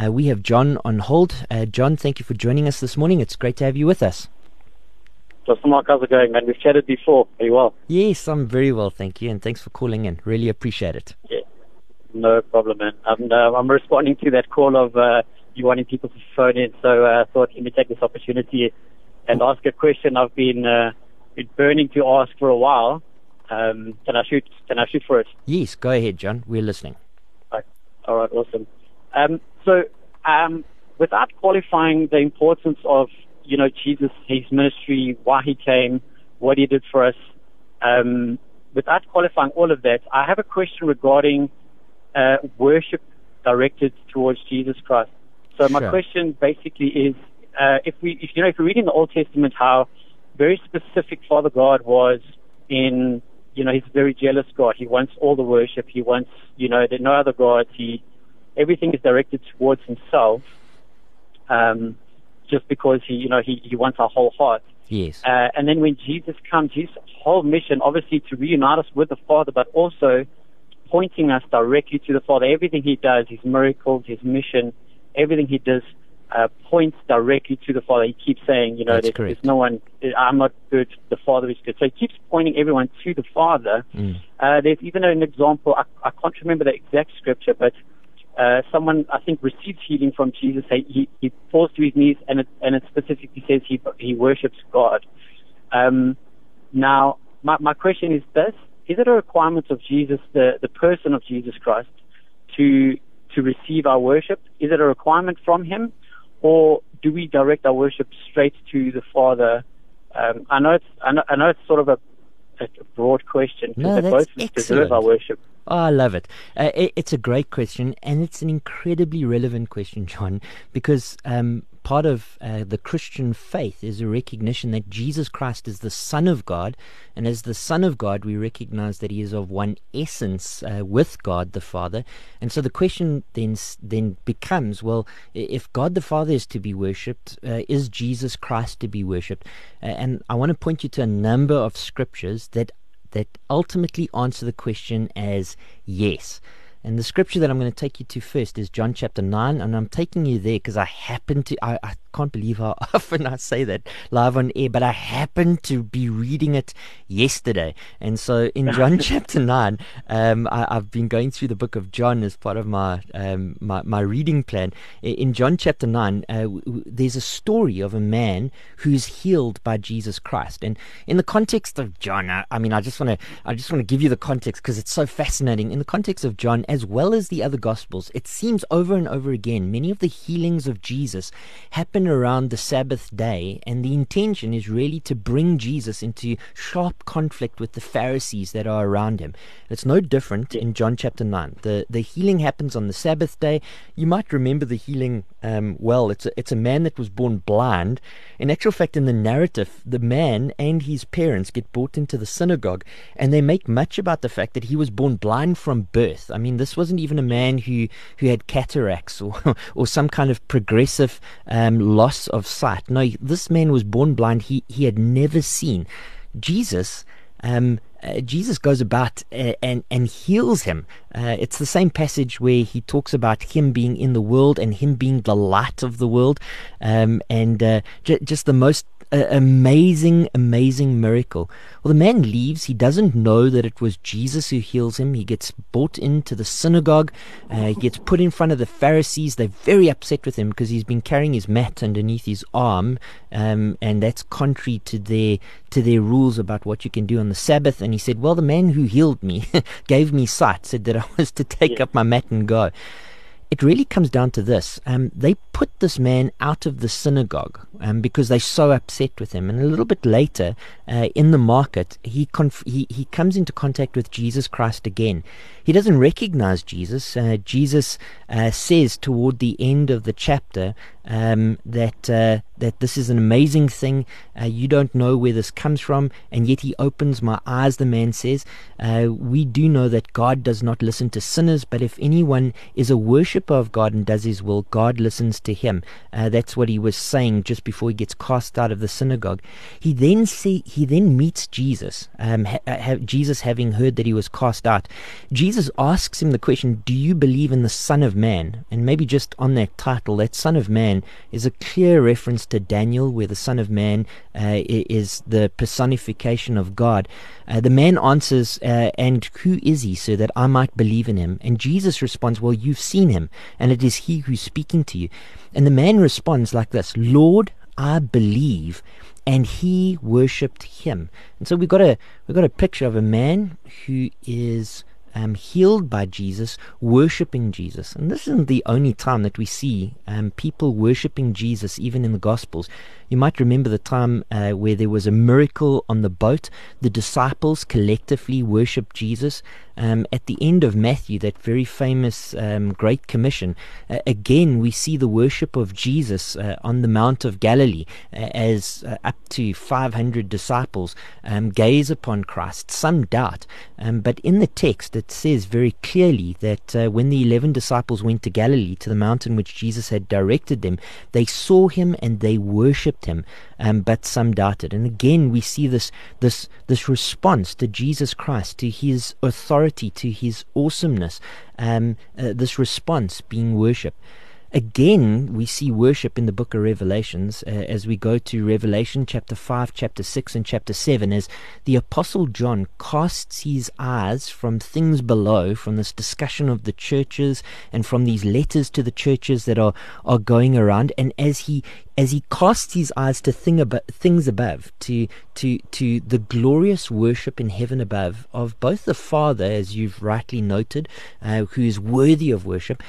Uh, we have John on hold. Uh, John, thank you for joining us this morning. It's great to have you with us. Just Mark, how's it going, man? We've chatted before. Are you well? Yes, I'm very well, thank you, and thanks for calling in. Really appreciate it. Yeah, no problem, man. I'm, uh, I'm responding to that call of uh, you wanting people to phone in, so uh, I thought let me take this opportunity and ask a question I've been uh, been burning to ask for a while. Um, can I shoot? Can I shoot for it? Yes, go ahead, John. We're listening. All right, awesome. Um, so, um, without qualifying the importance of you know Jesus, his ministry, why he came, what he did for us, um, without qualifying all of that, I have a question regarding uh, worship directed towards Jesus Christ. So my Sure. question basically is, uh, if we, if you know, if we read in the Old Testament how very specific Father God was in, you know, he's a very jealous God. He wants all the worship. He wants, you know, there are no other gods. He, everything is directed towards himself, um, just because he, you know, he, he wants our whole heart. Yes. Uh, and then when Jesus comes, his whole mission, obviously, to reunite us with the Father, but also pointing us directly to the Father. Everything he does, his miracles, his mission, everything he does uh, points directly to the Father. He keeps saying, you know, there's, there's no one, I'm not good, the Father is good. So he keeps pointing everyone to the Father. Mm. Uh, there's even an example, I, I can't remember the exact scripture, but uh, someone I think receives healing from Jesus. He, he, falls to his knees, and it, and it specifically says he he worships God. Um, now, my, my question is this: Is it a requirement of Jesus, the the person of Jesus Christ, to to receive our worship? Is it a requirement from Him, or do we direct our worship straight to the Father? Um, I know it's I know, I know it's sort of a, a broad question No, because they that's both deserve our worship. Oh, I love it. Uh, it. It's a great question, and it's an incredibly relevant question, John, because um, part of uh, the Christian faith is a recognition that Jesus Christ is the Son of God, and as the Son of God, we recognize that He is of one essence uh, with God the Father. And so the question then then becomes, well, if God the Father is to be worshipped, uh, is Jesus Christ to be worshipped? And I want to point you to a number of scriptures that that ultimately answer the question as yes. And the scripture that I'm going to take you to first is John chapter 9, and I'm taking you there because I happen to, I, I can't believe how often I say that live on air, but I happen to be reading it yesterday. And so in John chapter 9, um, I, I've been going through the book of John as part of my, um, my, my reading plan. In John chapter 9, uh, there's a story of a man who's healed by Jesus Christ. And in the context of John, I, I mean, I just want to, I just want to give you the context because it's so fascinating. In the context of John, as well as the other gospels, it seems over and over again, many of the healings of Jesus happen around the Sabbath day. And the intention is really to bring Jesus into sharp conflict with the Pharisees that are around him. It's no different in John chapter 9. The, the healing happens on the Sabbath day. You might remember the healing um, well. It's a, it's a man that was born blind. In actual fact, in the narrative, the man and his parents get brought into the synagogue and they make much about the fact that he was born blind from birth. I mean, this wasn't even a man who, who had cataracts or, or some kind of progressive um, loss of sight. No, this man was born blind. He, he had never seen. Jesus um, uh, Jesus goes about uh, and and heals him. Uh, it's the same passage where he talks about him being in the world and him being the light of the world, um, and uh, j- just the most uh, amazing, amazing miracle. Well, the man leaves. He doesn't know that it was Jesus who heals him. He gets brought into the synagogue. Uh, he gets put in front of the Pharisees. They're very upset with him because he's been carrying his mat underneath his arm, um, and that's contrary to their to their rules about what you can do on the Sabbath. And he said, "Well, the man who healed me gave me sight. Said that I was to take up my mat and go." It really comes down to this. Um, they put this man out of the synagogue um, because they're so upset with him. And a little bit later, uh, in the market, he, conf- he he comes into contact with Jesus Christ again. He doesn't recognize Jesus. Uh, Jesus uh, says toward the end of the chapter um, that uh, that this is an amazing thing. Uh, you don't know where this comes from, and yet He opens my eyes, the man says. Uh, we do know that God does not listen to sinners, but if anyone is a worshiper of God and does His will, God listens to him. Uh, that's what he was saying just before he gets cast out of the synagogue. He then see, he then meets Jesus. Um, ha, ha, Jesus having heard that he was cast out, Jesus asks him the question, "Do you believe in the Son of Man?" And maybe just on that title, that Son of Man is a clear reference to Daniel, where the Son of Man uh, is the personification of God. Uh, the man answers, uh, And who is he, so that I might believe in him? And Jesus responds, Well, you've seen him, and it is he who's speaking to you. And the man responds like this Lord, I believe. And he worshipped him. And so we've got a we've got a picture of a man who is um, healed by Jesus, worshiping Jesus. And this isn't the only time that we see um, people worshiping Jesus, even in the Gospels. You might remember the time uh, where there was a miracle on the boat. The disciples collectively worshiped Jesus. Um, at the end of Matthew, that very famous um, Great Commission, uh, again we see the worship of Jesus uh, on the Mount of Galilee uh, as uh, up to 500 disciples um, gaze upon Christ. Some doubt, um, but in the text it says very clearly that uh, when the 11 disciples went to Galilee, to the mountain which Jesus had directed them, they saw him and they worshipped him, um, but some doubted. And again, we see this this this response to Jesus Christ, to His authority, to His awesomeness. Um, uh, this response being worship. Again, we see worship in the book of Revelations uh, as we go to Revelation chapter 5, chapter 6, and chapter 7, as the Apostle John casts his eyes from things below, from this discussion of the churches and from these letters to the churches that are, are going around, and as he as he casts his eyes to thing things above, to, to, to the glorious worship in heaven above of both the Father, as you've rightly noted, uh, who is worthy of worship,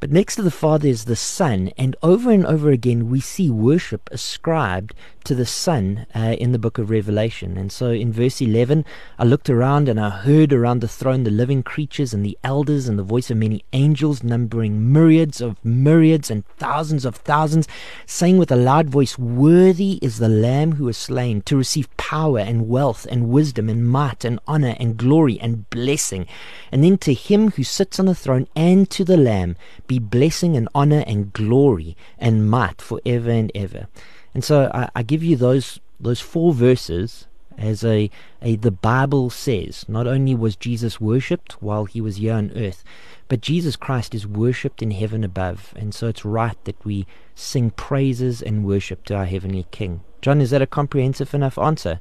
but next to the Father is the Son, and over and over again we see worship ascribed to the Son uh, in the book of Revelation. And so in verse 11, I looked around and I heard around the throne the living creatures and the elders and the voice of many angels, numbering myriads of myriads and thousands of thousands, saying with a loud voice, Worthy is the Lamb who was slain to receive power and wealth and wisdom and might and honor and glory and blessing. And then to him who sits on the throne and to the Lamb be blessing and honor and glory and might forever and ever. And so I, I give you those those four verses as a, a the Bible says. Not only was Jesus worshipped while he was here on earth, but Jesus Christ is worshipped in heaven above. And so it's right that we sing praises and worship to our heavenly King. John, is that a comprehensive enough answer?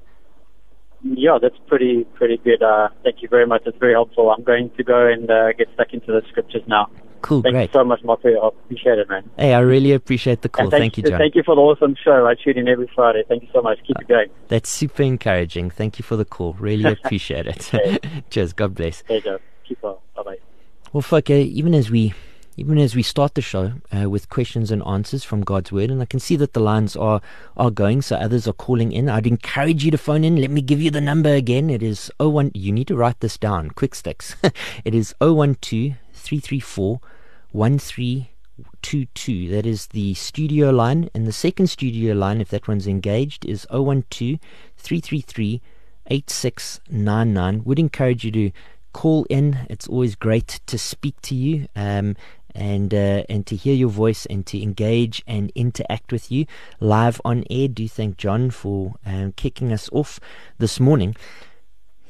Yeah, that's pretty pretty good. Uh, thank you very much. That's very helpful. I'm going to go and uh, get stuck into the scriptures now. Cool, Thank great. you so much, Marco. I appreciate it, man. Hey, I really appreciate the call. thank, Thank you, John. Thank you for the awesome show. I tune in every Friday. Thank you so much. Keep it going. That's super encouraging. Thank you for the call. Really appreciate it. Cheers. God bless. There you go. Keep on. Bye bye. Well, uh, even as we even as we start the show uh, with questions and answers from God's Word, and I can see that the lines are are going, so others are calling in. I'd encourage you to phone in. Let me give you the number again. It is 01. You need to write this down. Quick sticks. it is 012 334 1322. That is the studio line. And the second studio line, if that one's engaged, is 012 333 8699. Would encourage you to call in. It's always great to speak to you. Um, and uh, and to hear your voice and to engage and interact with you live on air. Do thank John for um, kicking us off this morning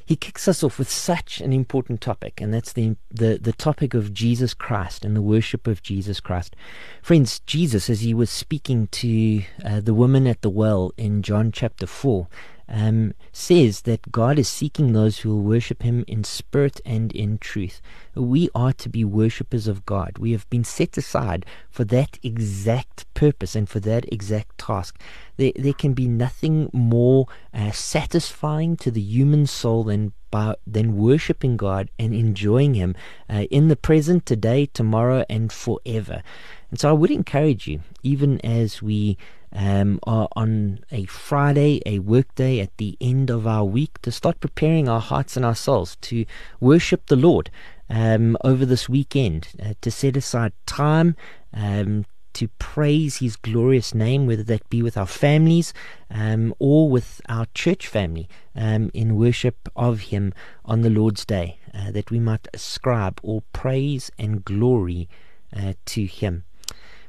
he kicks us off with such an important topic, and that's the, the, the topic of Jesus Christ and the worship of Jesus Christ. Friends, Jesus, as he was speaking to uh, the woman at the well in John chapter 4, um, says that God is seeking those who will worship Him in spirit and in truth. We are to be worshippers of God. We have been set aside for that exact purpose and for that exact task. There, there can be nothing more uh, satisfying to the human soul than by, than worshiping God and enjoying Him uh, in the present, today, tomorrow, and forever. And so I would encourage you, even as we um, on a Friday, a workday at the end of our week, to start preparing our hearts and our souls to worship the Lord um, over this weekend, uh, to set aside time um, to praise His glorious name, whether that be with our families um, or with our church family, um, in worship of Him on the Lord's Day, uh, that we might ascribe all praise and glory uh, to Him.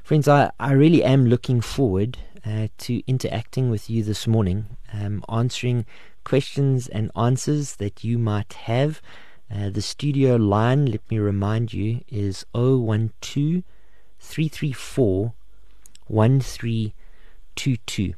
Friends, I, I really am looking forward uh, to interacting with you this morning, um, answering questions and answers that you might have. Uh, the studio line, let me remind you, is 012 334 1322.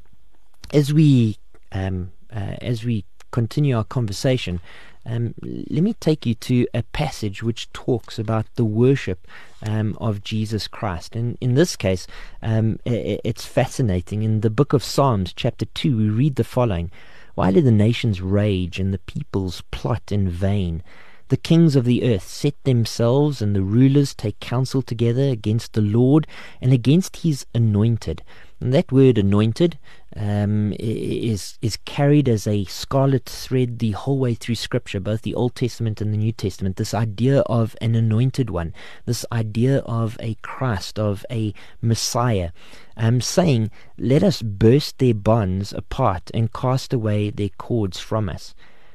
As we um, uh, as we continue our conversation, um, let me take you to a passage which talks about the worship um, of Jesus Christ. And in this case, um, it's fascinating. In the book of Psalms, chapter 2, we read the following Why do the nations rage and the peoples plot in vain? The kings of the earth set themselves, and the rulers take counsel together against the Lord and against his anointed. And that word anointed um, is is carried as a scarlet thread the whole way through Scripture, both the Old Testament and the New Testament. This idea of an anointed one, this idea of a Christ, of a Messiah, um, saying, "Let us burst their bonds apart and cast away their cords from us."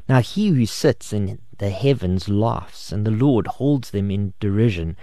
Now, he who sits in the heavens laughs, and the Lord holds them in derision.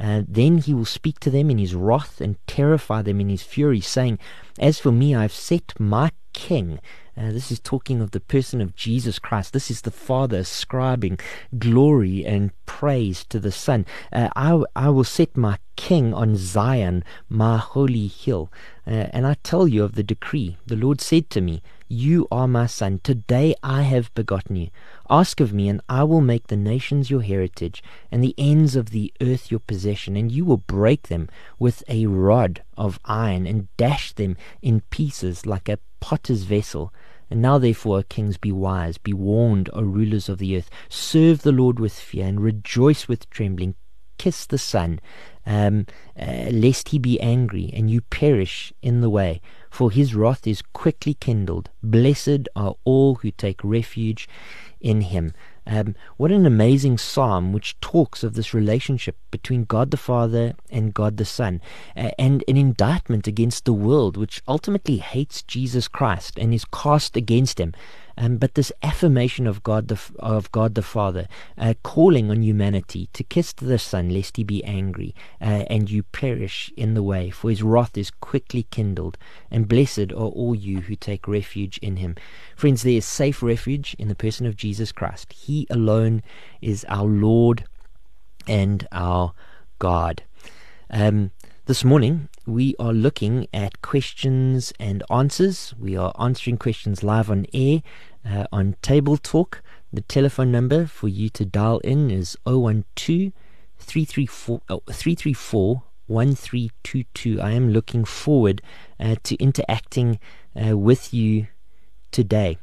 Uh, then he will speak to them in his wrath and terrify them in his fury, saying, As for me, I have set my king. Uh, this is talking of the person of Jesus Christ. This is the Father ascribing glory and praise to the Son. Uh, I, I will set my king on Zion, my holy hill. Uh, and I tell you of the decree. The Lord said to me, You are my son. Today I have begotten you. Ask of me, and I will make the nations your heritage, and the ends of the earth your possession, and you will break them with a rod of iron, and dash them in pieces like a potter's vessel. And now, therefore, kings, be wise, be warned, O rulers of the earth. Serve the Lord with fear, and rejoice with trembling. Kiss the Son, um, uh, lest he be angry, and you perish in the way for his wrath is quickly kindled. Blessed are all who take refuge in him. Um, what an amazing psalm which talks of this relationship between God the Father and God the Son, uh, and an indictment against the world which ultimately hates Jesus Christ and is cast against him. Um, but this affirmation of God the of God the Father, uh, calling on humanity to kiss the Son, lest he be angry, uh, and you perish in the way, for his wrath is quickly kindled. And blessed are all you who take refuge in him. Friends, there is safe refuge in the person of Jesus Christ. He alone is our Lord and our God. Um, this morning, we are looking at questions and answers. We are answering questions live on air uh, on Table Talk. The telephone number for you to dial in is 012 334, oh, 334 1322. I am looking forward uh, to interacting uh, with you today.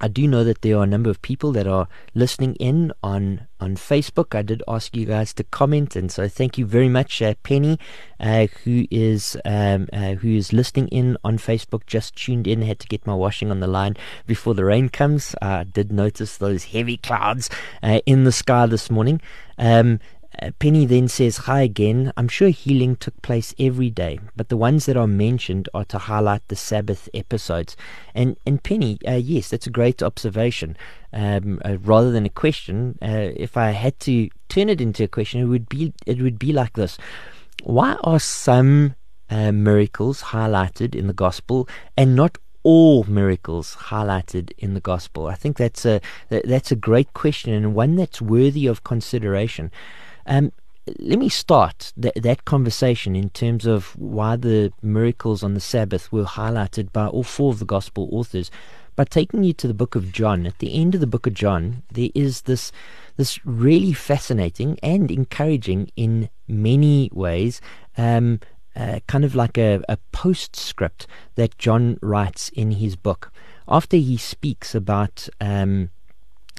I do know that there are a number of people that are listening in on on Facebook. I did ask you guys to comment, and so thank you very much, uh, Penny, uh, who is um, uh, who is listening in on Facebook. Just tuned in, had to get my washing on the line before the rain comes. I did notice those heavy clouds uh, in the sky this morning. Um, uh, Penny then says, Hi again. I'm sure healing took place every day, but the ones that are mentioned are to highlight the Sabbath episodes. And, and Penny, uh, yes, that's a great observation. Um, uh, rather than a question, uh, if I had to turn it into a question, it would be, it would be like this Why are some uh, miracles highlighted in the gospel and not all miracles highlighted in the gospel? I think that's a that's a great question and one that's worthy of consideration. Um, let me start th- that conversation in terms of why the miracles on the Sabbath were highlighted by all four of the gospel authors by taking you to the book of John. At the end of the book of John, there is this this really fascinating and encouraging in many ways. Um, uh, kind of like a, a postscript that John writes in his book. After he speaks about um,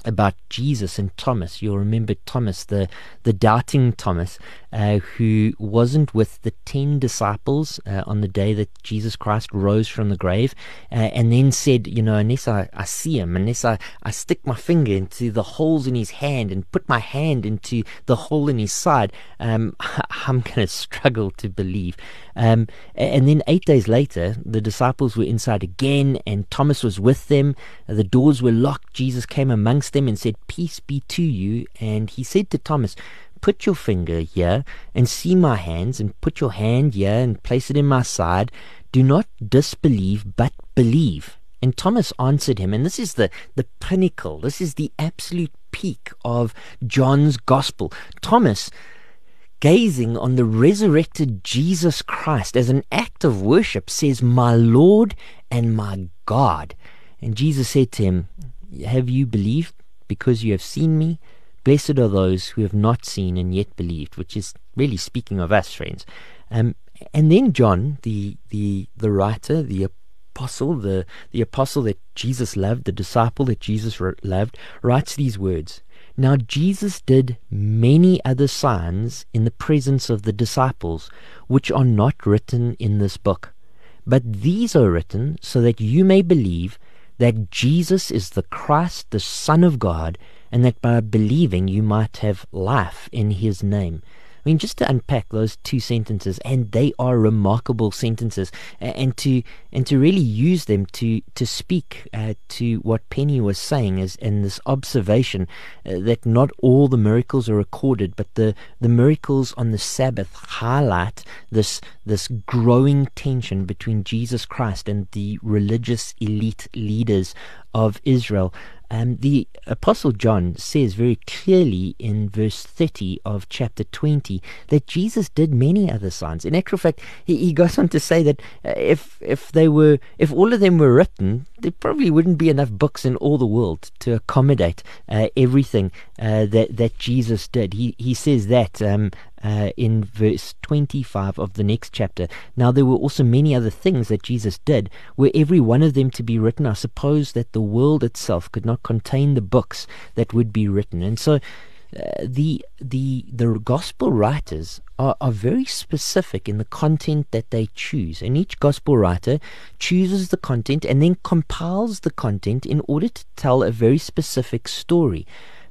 about Jesus and Thomas. You'll remember Thomas, the, the doubting Thomas. Uh, who wasn't with the ten disciples uh, on the day that Jesus Christ rose from the grave, uh, and then said, you know, unless I, I see him, unless I, I stick my finger into the holes in his hand and put my hand into the hole in his side, um, I'm going to struggle to believe. Um, and then eight days later, the disciples were inside again, and Thomas was with them. The doors were locked. Jesus came amongst them and said, Peace be to you. And he said to Thomas, Put your finger here and see my hands, and put your hand here and place it in my side. Do not disbelieve, but believe. And Thomas answered him, and this is the, the pinnacle, this is the absolute peak of John's gospel. Thomas gazing on the resurrected Jesus Christ as an act of worship, says, My Lord and my God. And Jesus said to him, Have you believed because you have seen me? Blessed are those who have not seen and yet believed, which is really speaking of us, friends. Um, and then John, the, the, the writer, the apostle, the, the apostle that Jesus loved, the disciple that Jesus loved, writes these words now Jesus did many other signs in the presence of the disciples, which are not written in this book. But these are written so that you may believe that Jesus is the Christ, the Son of God, and that by believing you might have life in his name. I mean, just to unpack those two sentences, and they are remarkable sentences, and to and to really use them to to speak uh, to what Penny was saying is in this observation uh, that not all the miracles are recorded, but the the miracles on the Sabbath highlight this this growing tension between Jesus Christ and the religious elite leaders of Israel. Um, the Apostle John says very clearly in verse 30 of chapter 20 that Jesus did many other signs. In actual fact, he, he goes on to say that uh, if if they were if all of them were written, there probably wouldn't be enough books in all the world to accommodate uh, everything uh, that that Jesus did. He he says that um, uh, in verse 25 of the next chapter. Now, there were also many other things that Jesus did. Were every one of them to be written, I suppose that the world itself could not contain the books that would be written. And so, uh, the the the gospel writers are, are very specific in the content that they choose, and each gospel writer chooses the content and then compiles the content in order to tell a very specific story.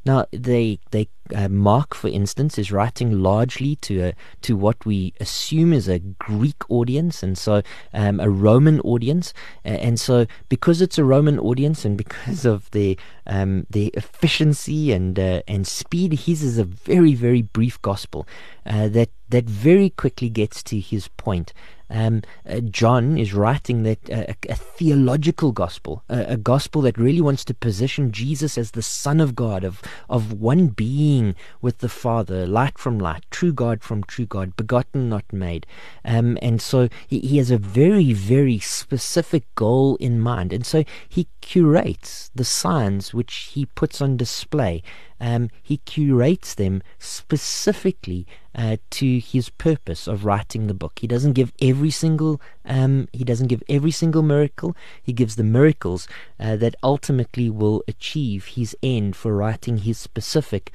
Now, they they uh, Mark, for instance, is writing largely to a, to what we assume is a Greek audience, and so um, a Roman audience. And so, because it's a Roman audience, and because of the um, the efficiency and uh, and speed, his is a very very brief gospel uh, that that very quickly gets to his point. Um, uh, John is writing that uh, a, a, theological gospel, a, a, gospel that really wants to position Jesus as the Son of God, of of one being with the Father, light from light, true God from true God, begotten not made. Um, and so he, he has a very very specific goal in mind, and so he curates the signs which he puts on display um, he curates them specifically uh, to his purpose of writing the book. He doesn't give every single um, he doesn't give every single miracle. He gives the miracles uh, that ultimately will achieve his end for writing his specific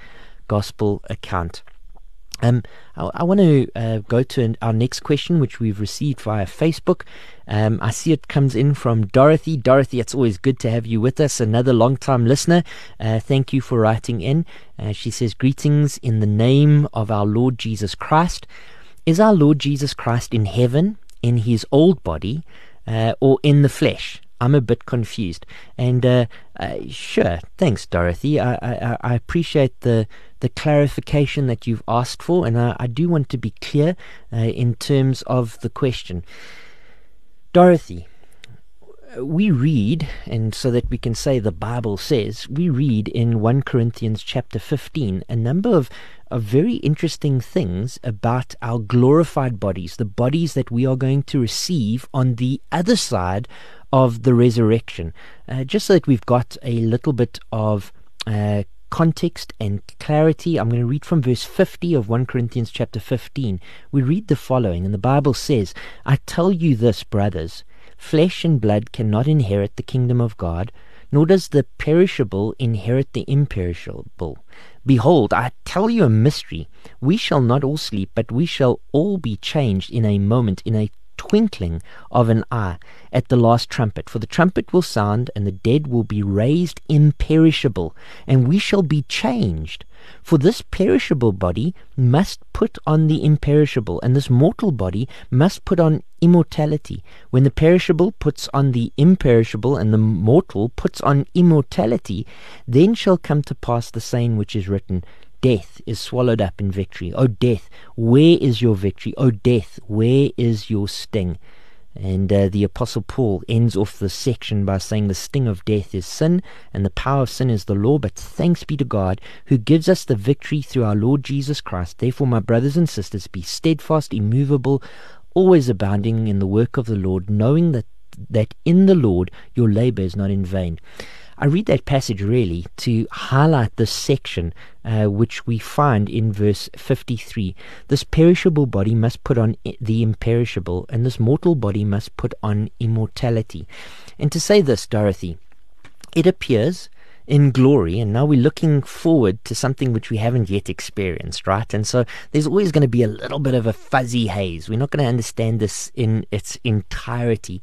gospel account. Um, I, I, want to uh, go to an, our next question, which we've received via Facebook. Um, I see it comes in from Dorothy. Dorothy, it's always good to have you with us, another long-time listener. Uh, thank you for writing in. Uh, she says, Greetings in the name of our Lord Jesus Christ. Is our Lord Jesus Christ in heaven, in his old body, uh, or in the flesh? I'm a bit confused. And uh, uh, sure, thanks, Dorothy. I, I, I, appreciate the the clarification that you've asked for, and I, I do want to be clear uh, in terms of the question. Dorothy, we read, and so that we can say the Bible says, we read in 1 Corinthians chapter 15 a number of, of very interesting things about our glorified bodies, the bodies that we are going to receive on the other side of the resurrection. Uh, just so that we've got a little bit of uh, context and clarity, I'm going to read from verse 50 of 1 Corinthians chapter 15. We read the following, and the Bible says, I tell you this, brothers, flesh and blood cannot inherit the kingdom of God, nor does the perishable inherit the imperishable. Behold, I tell you a mystery. We shall not all sleep, but we shall all be changed in a moment, in a twinkling of an eye at the last trumpet. For the trumpet will sound, and the dead will be raised imperishable, and we shall be changed. For this perishable body must put on the imperishable, and this mortal body must put on immortality. When the perishable puts on the imperishable, and the mortal puts on immortality, then shall come to pass the saying which is written Death is swallowed up in victory. O death, where is your victory? O death, where is your sting? And uh, the Apostle Paul ends off this section by saying the sting of death is sin, and the power of sin is the law. But thanks be to God who gives us the victory through our Lord Jesus Christ. Therefore, my brothers and sisters, be steadfast, immovable, always abounding in the work of the Lord, knowing that, that in the Lord your labor is not in vain. I read that passage really to highlight this section uh, which we find in verse 53. This perishable body must put on the imperishable, and this mortal body must put on immortality. And to say this, Dorothy, it appears in glory, and now we're looking forward to something which we haven't yet experienced, right? And so there's always going to be a little bit of a fuzzy haze. We're not going to understand this in its entirety.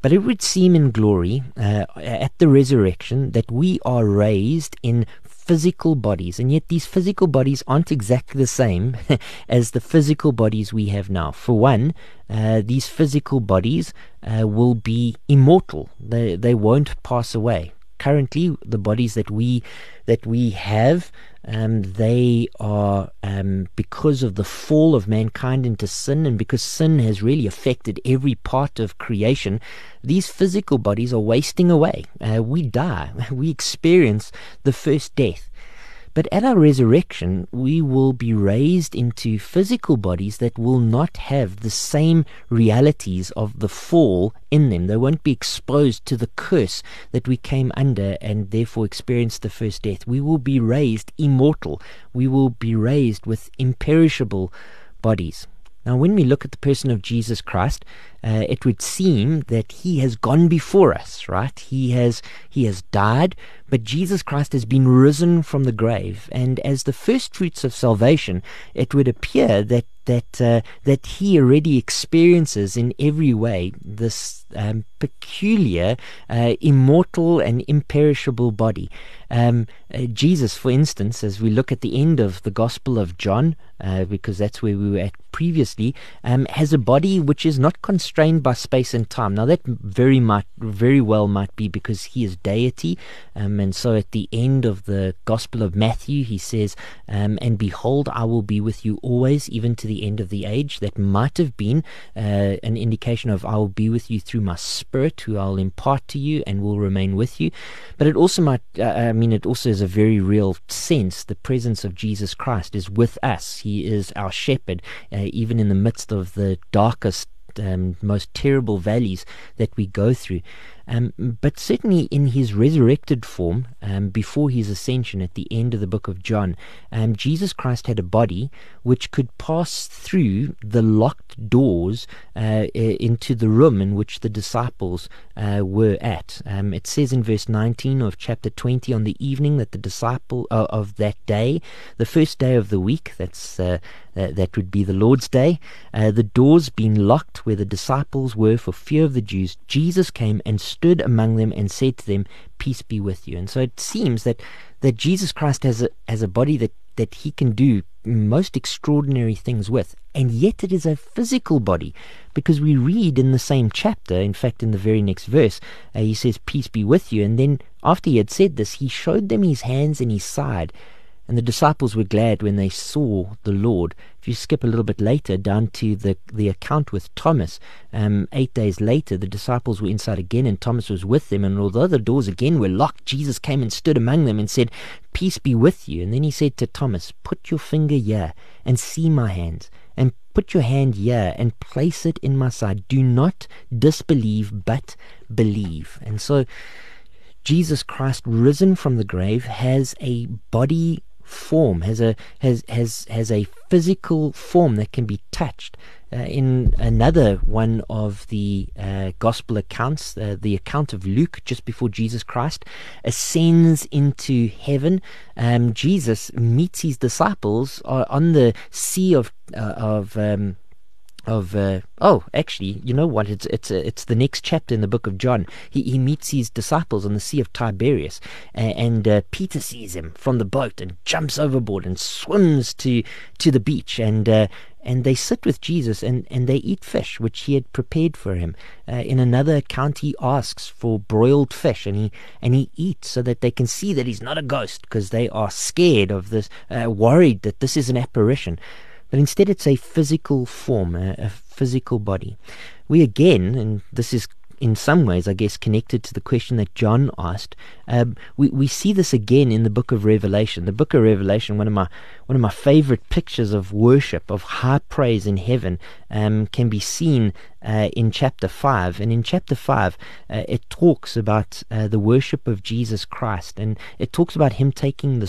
But it would seem in glory uh, at the resurrection that we are raised in physical bodies, and yet these physical bodies aren't exactly the same as the physical bodies we have now. For one, uh, these physical bodies uh, will be immortal; they they won't pass away currently the bodies that we that we have um, they are um, because of the fall of mankind into sin and because sin has really affected every part of creation these physical bodies are wasting away. Uh, we die. We experience the first death but at our resurrection, we will be raised into physical bodies that will not have the same realities of the fall in them. They won't be exposed to the curse that we came under and therefore experienced the first death. We will be raised immortal. We will be raised with imperishable bodies. Now, when we look at the person of Jesus Christ, uh, it would seem that he has gone before us, right? He has he has died, but Jesus Christ has been risen from the grave, and as the first fruits of salvation, it would appear that that uh, that he already experiences in every way this um, peculiar, uh, immortal, and imperishable body. Um, uh, Jesus, for instance, as we look at the end of the Gospel of John, uh, because that's where we were at previously, um, has a body which is not constrained by space and time. Now that very might, very well might be because he is deity, um, and so at the end of the Gospel of Matthew, he says, um, "And behold, I will be with you always, even to the end of the age." That might have been uh, an indication of I will be with you through my Spirit, who I'll impart to you and will remain with you. But it also might, uh, I mean, it also is a very real sense. The presence of Jesus Christ is with us. He is our shepherd, uh, even in the midst of the darkest um, most terrible valleys that we go through. Um, but certainly in his resurrected form, um, before his ascension at the end of the book of John, um, Jesus Christ had a body which could pass through the locked doors uh, into the room in which the disciples uh, were at. Um, it says in verse 19 of chapter 20, on the evening that the disciple uh, of that day, the first day of the week, that's uh, that would be the Lord's day, uh, the doors being locked where the disciples were for fear of the Jews, Jesus came and stood among them and said to them, Peace be with you. And so it seems that, that Jesus Christ has a, has a body that, that he can do most extraordinary things with, and yet it is a physical body, because we read in the same chapter, in fact, in the very next verse, uh, he says, Peace be with you. And then after he had said this, he showed them his hands and his side. And the disciples were glad when they saw the Lord. If you skip a little bit later down to the, the account with Thomas, um, eight days later, the disciples were inside again and Thomas was with them. And although the doors again were locked, Jesus came and stood among them and said, Peace be with you. And then he said to Thomas, Put your finger here and see my hands. And put your hand here and place it in my side. Do not disbelieve, but believe. And so Jesus Christ, risen from the grave, has a body form, has a has has has a physical form that can be touched. Uh, in another one of the uh, gospel accounts, uh, the account of Luke, just before Jesus Christ ascends into heaven, um, Jesus meets his disciples on the sea of uh, of um, of uh, oh actually you know what? It's it's uh, it's the next chapter in the book of John. He he meets his disciples on the sea of Tiberias uh, and uh, Peter sees him from the boat and jumps overboard and swims to to the beach. And uh, and they sit with Jesus and, and they eat fish which he had prepared for him. Uh, in another account, he asks for broiled fish and he and he eats so that they can see that he's not a ghost because they are scared of this, worried that this is an apparition but instead it's a physical form, a, a physical body. We again, and this is in some ways, I guess, connected to the question that John asked. Um, we we see this again in the Book of Revelation. The Book of Revelation, one of my one of my favorite pictures of worship, of high praise in heaven, um, can be seen uh, in chapter five. And in chapter five, uh, it talks about uh, the worship of Jesus Christ, and it talks about Him taking the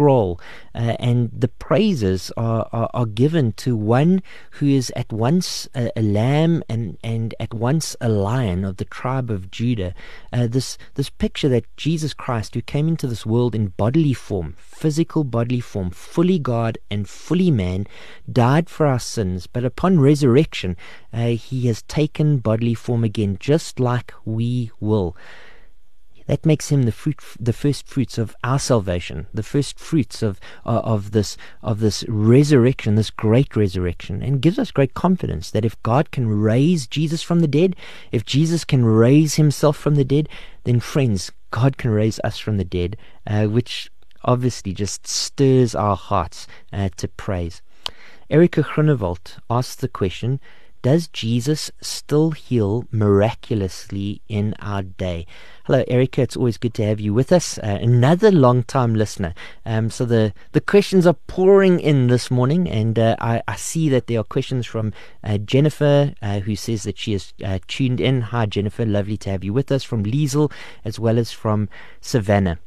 scroll, uh, and the praises are, are, are, given to one who is at once a, a, lamb and, and at once a lion of the tribe of Judah. Uh, this this picture that Jesus Christ, who came into this world in bodily form, physical bodily form, fully God and fully man, died for our sins, but upon resurrection, uh, he has taken bodily form again, just like we will. That makes him the fruit, the first fruits of our salvation, the first fruits of uh, of this of this resurrection, this great resurrection, and gives us great confidence that if God can raise Jesus from the dead, if Jesus can raise Himself from the dead, then friends, God can raise us from the dead, uh, which obviously just stirs our hearts uh, to praise. Erica Grunewald asked the question does Jesus still heal miraculously in our day? Hello, Erica. It's always good to have you with us. Uh, another long-time listener. Um, so the, the questions are pouring in this morning, and uh, I, I, see that there are questions from uh, Jennifer, uh, who says that she has uh, tuned in. Hi, Jennifer. Lovely to have you with us. From Liesel, as well as from Savannah.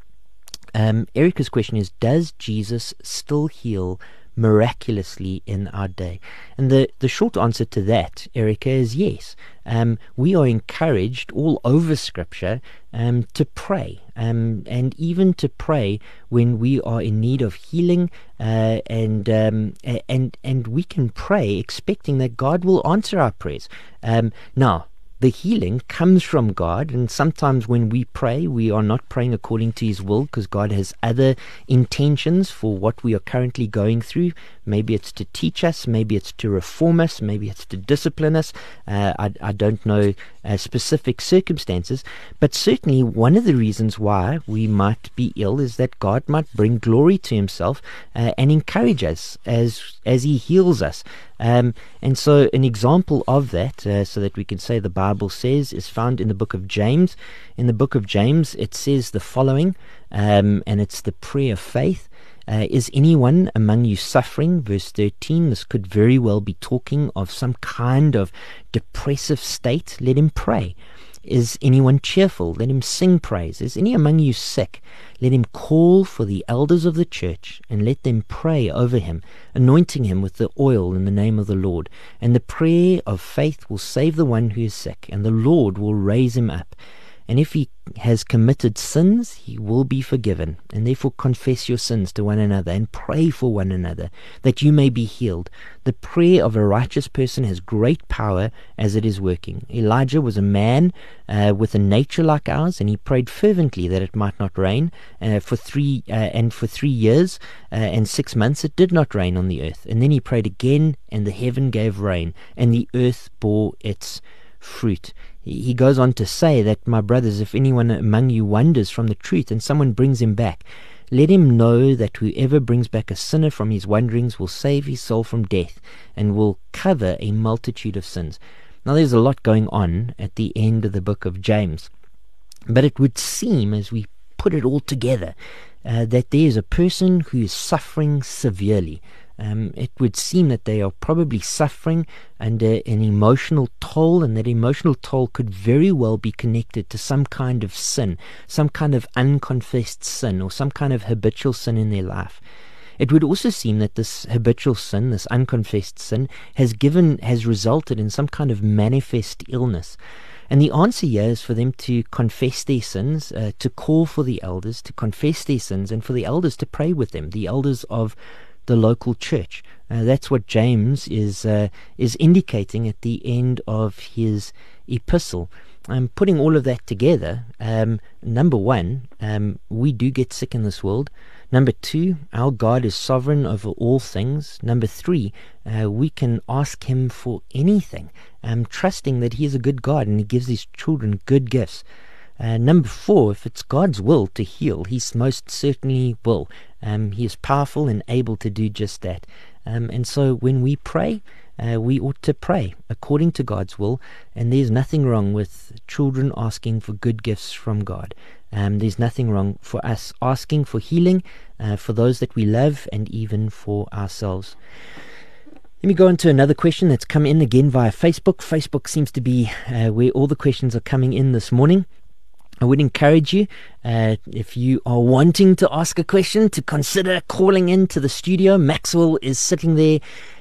Um, Erica's question is Does Jesus still heal miraculously in our day? And the, the short answer to that, Erica, is yes. Um, we are encouraged all over Scripture um, to pray, um, and even to pray when we are in need of healing, uh, and um, and and we can pray expecting that God will answer our prayers. Um, now, the healing comes from God. And sometimes when we pray, we are not praying according to His will because God has other intentions for what we are currently going through. Maybe it's to teach us, maybe it's to reform us, maybe it's to discipline us. Uh, I, I, don't know uh, specific circumstances, but certainly one of the reasons why we might be ill is that God might bring glory to Himself uh, and encourage us as as He heals us. Um, and so, an example of that, uh, so that we can say the Bible says, is found in the book of James. In the book of James, it says the following, um, and it's the prayer of faith. Uh, is anyone among you suffering? Verse 13. This could very well be talking of some kind of depressive state. Let him pray. Is anyone cheerful? Let him sing praise. Is any among you sick? Let him call for the elders of the church, and let them pray over him, anointing him with the oil in the name of the Lord. And the prayer of faith will save the one who is sick, and the Lord will raise him up. And if he has committed sins, he will be forgiven. And therefore confess your sins to one another and pray for one another that you may be healed. The prayer of a righteous person has great power as it is working. Elijah was a man uh, with a nature like ours, and he prayed fervently that it might not rain. Uh, for three uh, and for three years uh, and six months, it did not rain on the earth. And then he prayed again, and the heaven gave rain, and the earth bore its fruit. He goes on to say that, my brothers, if anyone among you wanders from the truth and someone brings him back, let him know that whoever brings back a sinner from his wanderings will save his soul from death and will cover a multitude of sins. Now, there's a lot going on at the end of the book of James, but it would seem, as we put it all together, uh, that there is a person who is suffering severely. Um, it would seem that they are probably suffering under an emotional toll, and that emotional toll could very well be connected to some kind of sin, some kind of unconfessed sin, or some kind of habitual sin in their life. It would also seem that this habitual sin, this unconfessed sin, has given, has resulted in some kind of manifest illness. And the answer here is for them to confess their sins, uh, to call for the elders, to confess their sins, and for the elders to pray with them, the elders of the local church. Uh, that's what James is uh, is indicating at the end of his epistle. I'm um, putting all of that together, um, number one, um, we do get sick in this world. Number two, our God is sovereign over all things. Number three, uh, we can ask Him for anything, um, trusting that He is a good God and He gives His children good gifts. Uh, number four, if it's God's will to heal, He most certainly will. Um, he is powerful and able to do just that. Um, and so when we pray, uh, we ought to pray according to God's will, and there's nothing wrong with children asking for good gifts from God. Um, there's nothing wrong for us asking for healing uh, for those that we love and even for ourselves. Let me go on to another question that's come in again via Facebook. Facebook seems to be uh, where all the questions are coming in this morning. I would encourage you, uh, if you are wanting to ask a question, to consider calling into the studio. Maxwell is sitting there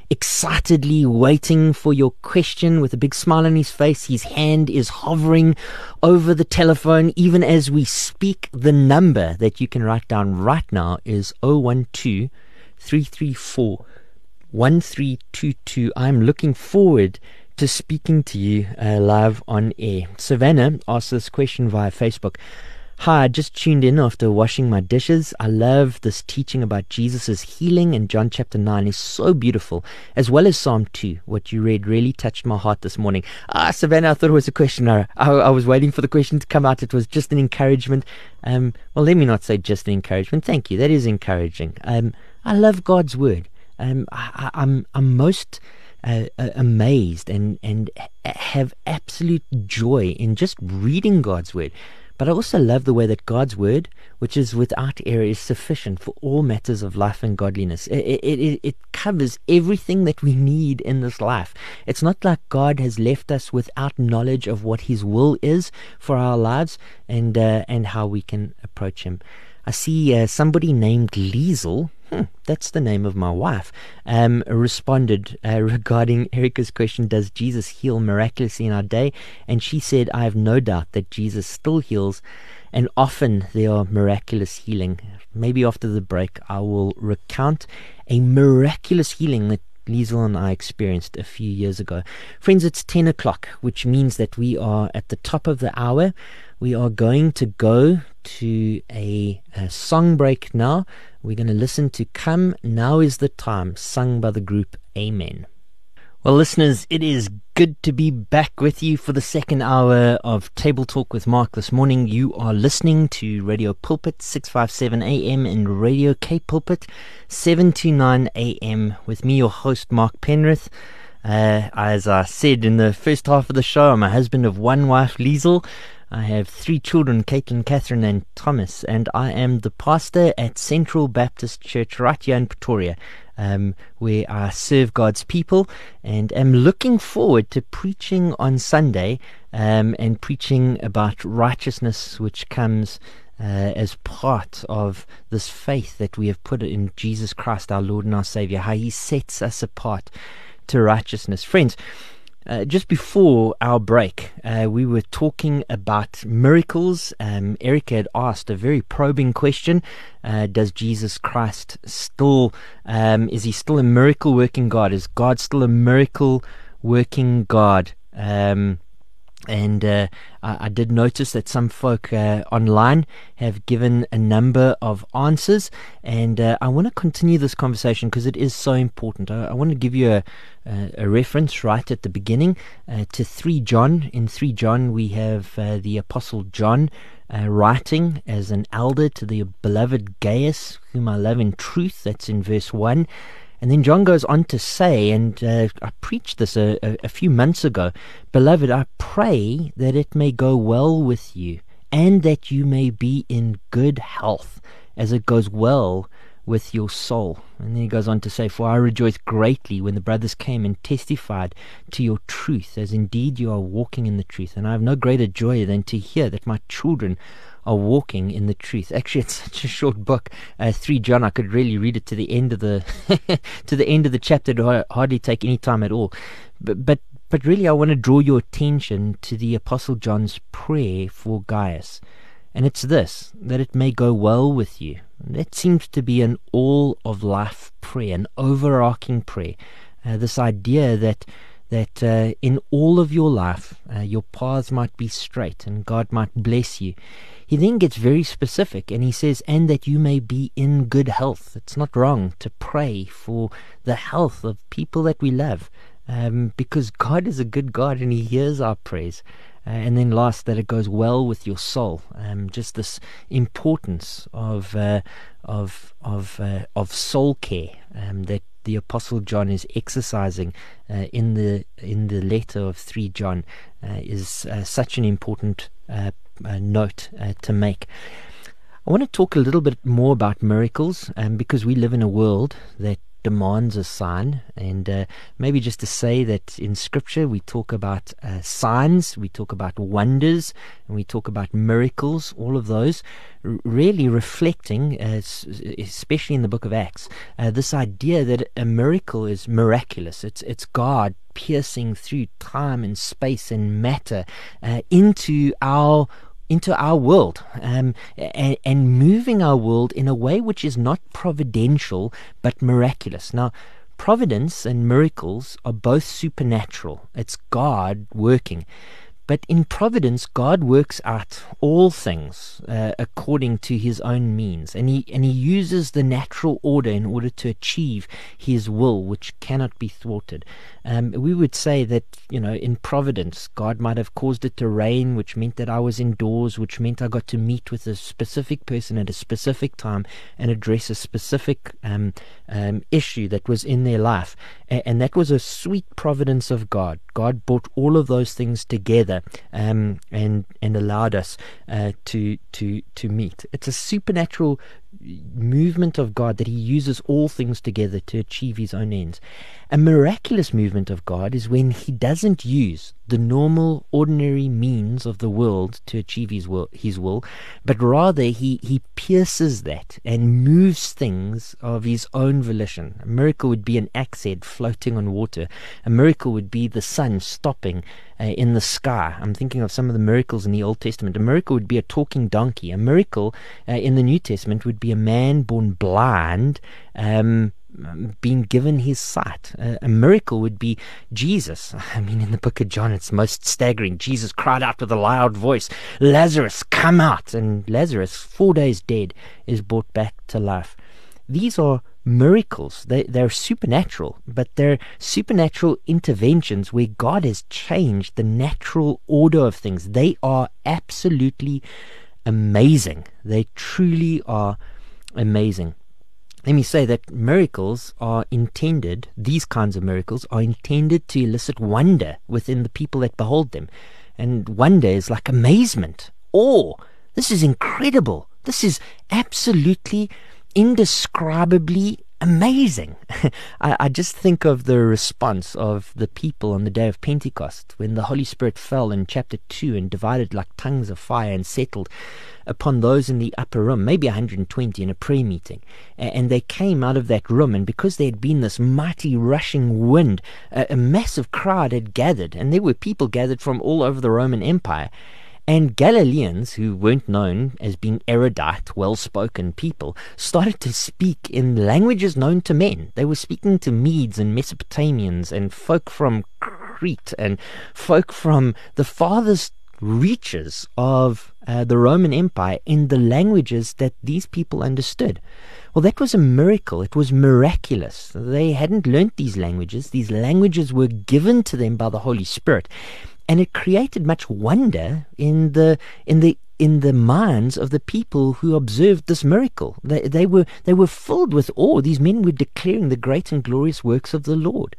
excitedly waiting for your question with a big smile on his face. His hand is hovering over the telephone even as we speak. The number that you can write down right now is 012 334 1322. I'm looking forward to speaking to you uh, live on air. Savannah asked this question via Facebook. Hi, I just tuned in after washing my dishes. I love this teaching about Jesus' healing in John chapter 9 is so beautiful, as well as Psalm 2. What you read really touched my heart this morning. Ah, Savannah, I thought it was a question. I, I was waiting for the question to come out. It was just an encouragement. Um, well, let me not say just an encouragement. Thank you. That is encouraging. Um, I love God's word. Um, I, I'm, I'm most uh, amazed and and have absolute joy in just reading God's word. But I also love the way that God's word, which is without error, is sufficient for all matters of life and godliness. It, it, it, it covers everything that we need in this life. It's not like God has left us without knowledge of what His will is for our lives and uh, and how we can approach Him. I see uh, somebody named Liesel hmm, that's the name of my wife, um, responded uh, regarding Erica's question, Does Jesus heal miraculously in our day? And she said, I have no doubt that Jesus still heals, and often there are miraculous healing. Maybe after the break, I will recount a miraculous healing that Liesel and I experienced a few years ago. Friends, it's 10 o'clock, which means that we are at the top of the hour. We are going to go to a, a song break now. We're going to listen to Come Now Is the Time, sung by the group Amen. Well, listeners, it is good to be back with you for the second hour of Table Talk with Mark this morning. You are listening to Radio Pulpit 657 AM and Radio K Pulpit 729 AM with me, your host, Mark Penrith. Uh, as I said in the first half of the show, I'm a husband of one wife, Liesel. I have three children, Caitlin, Catherine, and Thomas, and I am the pastor at Central Baptist Church right here in Pretoria, um, where I serve God's people and am looking forward to preaching on Sunday um, and preaching about righteousness, which comes uh, as part of this faith that we have put in Jesus Christ, our Lord and our Savior, how He sets us apart to righteousness. Friends, uh, just before our break, uh, we were talking about miracles. Um, had asked a very probing question: uh, Does Jesus Christ still um, is he still a miracle working God? Is God still a miracle working God? Um, and uh, I, I, did notice that some folk uh, online have given a number of answers, and uh, I want to continue this conversation because it is so important. I, I want to give you a, a, a, reference right at the beginning uh, to 3 John. In 3 John, we have uh, the Apostle John uh, writing as an elder to the beloved Gaius, whom I love in truth. That's in verse 1. And then John goes on to say, and uh, I preached this a, a, a few months ago Beloved, I pray that it may go well with you, and that you may be in good health, as it goes well with your soul. And then he goes on to say, For I rejoiced greatly when the brothers came and testified to your truth, as indeed you are walking in the truth. And I have no greater joy than to hear that my children are walking in the truth. Actually, it's such a short book, uh, three John. I could really read it to the end of the to the end of the chapter. It hardly take any time at all. But but but really, I want to draw your attention to the Apostle John's prayer for Gaius. And it's this that it may go well with you. That seems to be an all of life prayer, an overarching prayer. Uh, this idea that that uh, in all of your life uh, your paths might be straight and God might bless you. He then gets very specific and he says, and that you may be in good health. It's not wrong to pray for the health of people that we love um, because God is a good God and He hears our prayers. Uh, and then last, that it goes well with your soul. Um, just this importance of uh, of of uh, of soul care um, that the Apostle John is exercising uh, in the in the letter of three John uh, is uh, such an important note to make. I want to talk a little bit more about miracles, um, because we live in a world that demands a sign. And uh, maybe just to say that in Scripture we talk about uh, signs, we talk about wonders, and we talk about miracles, all of those r- really reflecting, uh, especially in the book of Acts, uh, this idea that a miracle is miraculous. It's, it's God piercing through time and space and matter uh, into our into our world um, and, and moving our world in a way which is not providential but miraculous. Now, providence and miracles are both supernatural, it's God working. But in providence, God works out all things uh, according to His own means, and He and He uses the natural order in order to achieve His will, which cannot be thwarted. Um, we would say that you know in providence, God might have caused it to rain, which meant that I was indoors, which meant I got to meet with a specific person at a specific time and address a specific um, um, issue that was in their life, and, and that was a sweet providence of God. God brought all of those things together um, and and allowed us uh, to to to meet. It's a supernatural movement of God that He uses all things together to achieve His own ends. A miraculous movement of God is when He doesn't use the normal, ordinary means of the world to achieve His will, his will but rather He, he pierces that and moves things of His own volition. A miracle would be an axe head floating on water, a miracle would be the sun stopping uh, in the sky. I'm thinking of some of the miracles in the Old Testament. A miracle would be a talking donkey. A miracle uh, in the New Testament would be a man born blind. Um, being given his sight. A miracle would be Jesus. I mean, in the book of John, it's most staggering. Jesus cried out with a loud voice, Lazarus, come out! And Lazarus, four days dead, is brought back to life. These are miracles. They, they're supernatural, but they're supernatural interventions where God has changed the natural order of things. They are absolutely amazing. They truly are amazing. Let me say that miracles are intended, these kinds of miracles are intended to elicit wonder within the people that behold them. And wonder is like amazement, awe. This is incredible. This is absolutely indescribably amazing. I, I, just think of the response of the people on the day of Pentecost when the Holy Spirit fell in chapter 2 and divided like tongues of fire and settled upon those in the upper room, maybe 120 in a prayer meeting. And they came out of that room, and because there had been this mighty rushing wind, a, a massive crowd had gathered, and there were people gathered from all over the Roman Empire. And Galileans, who weren't known as being erudite, well spoken people, started to speak in languages known to men. They were speaking to Medes and Mesopotamians and folk from Crete and folk from the farthest reaches of uh, the Roman Empire in the languages that these people understood. Well, that was a miracle. It was miraculous. They hadn't learnt these languages. These languages were given to them by the Holy Spirit and it created much wonder in the in the in the minds of the people who observed this miracle. They, they were they were filled with awe. These men were declaring the great and glorious works of the Lord.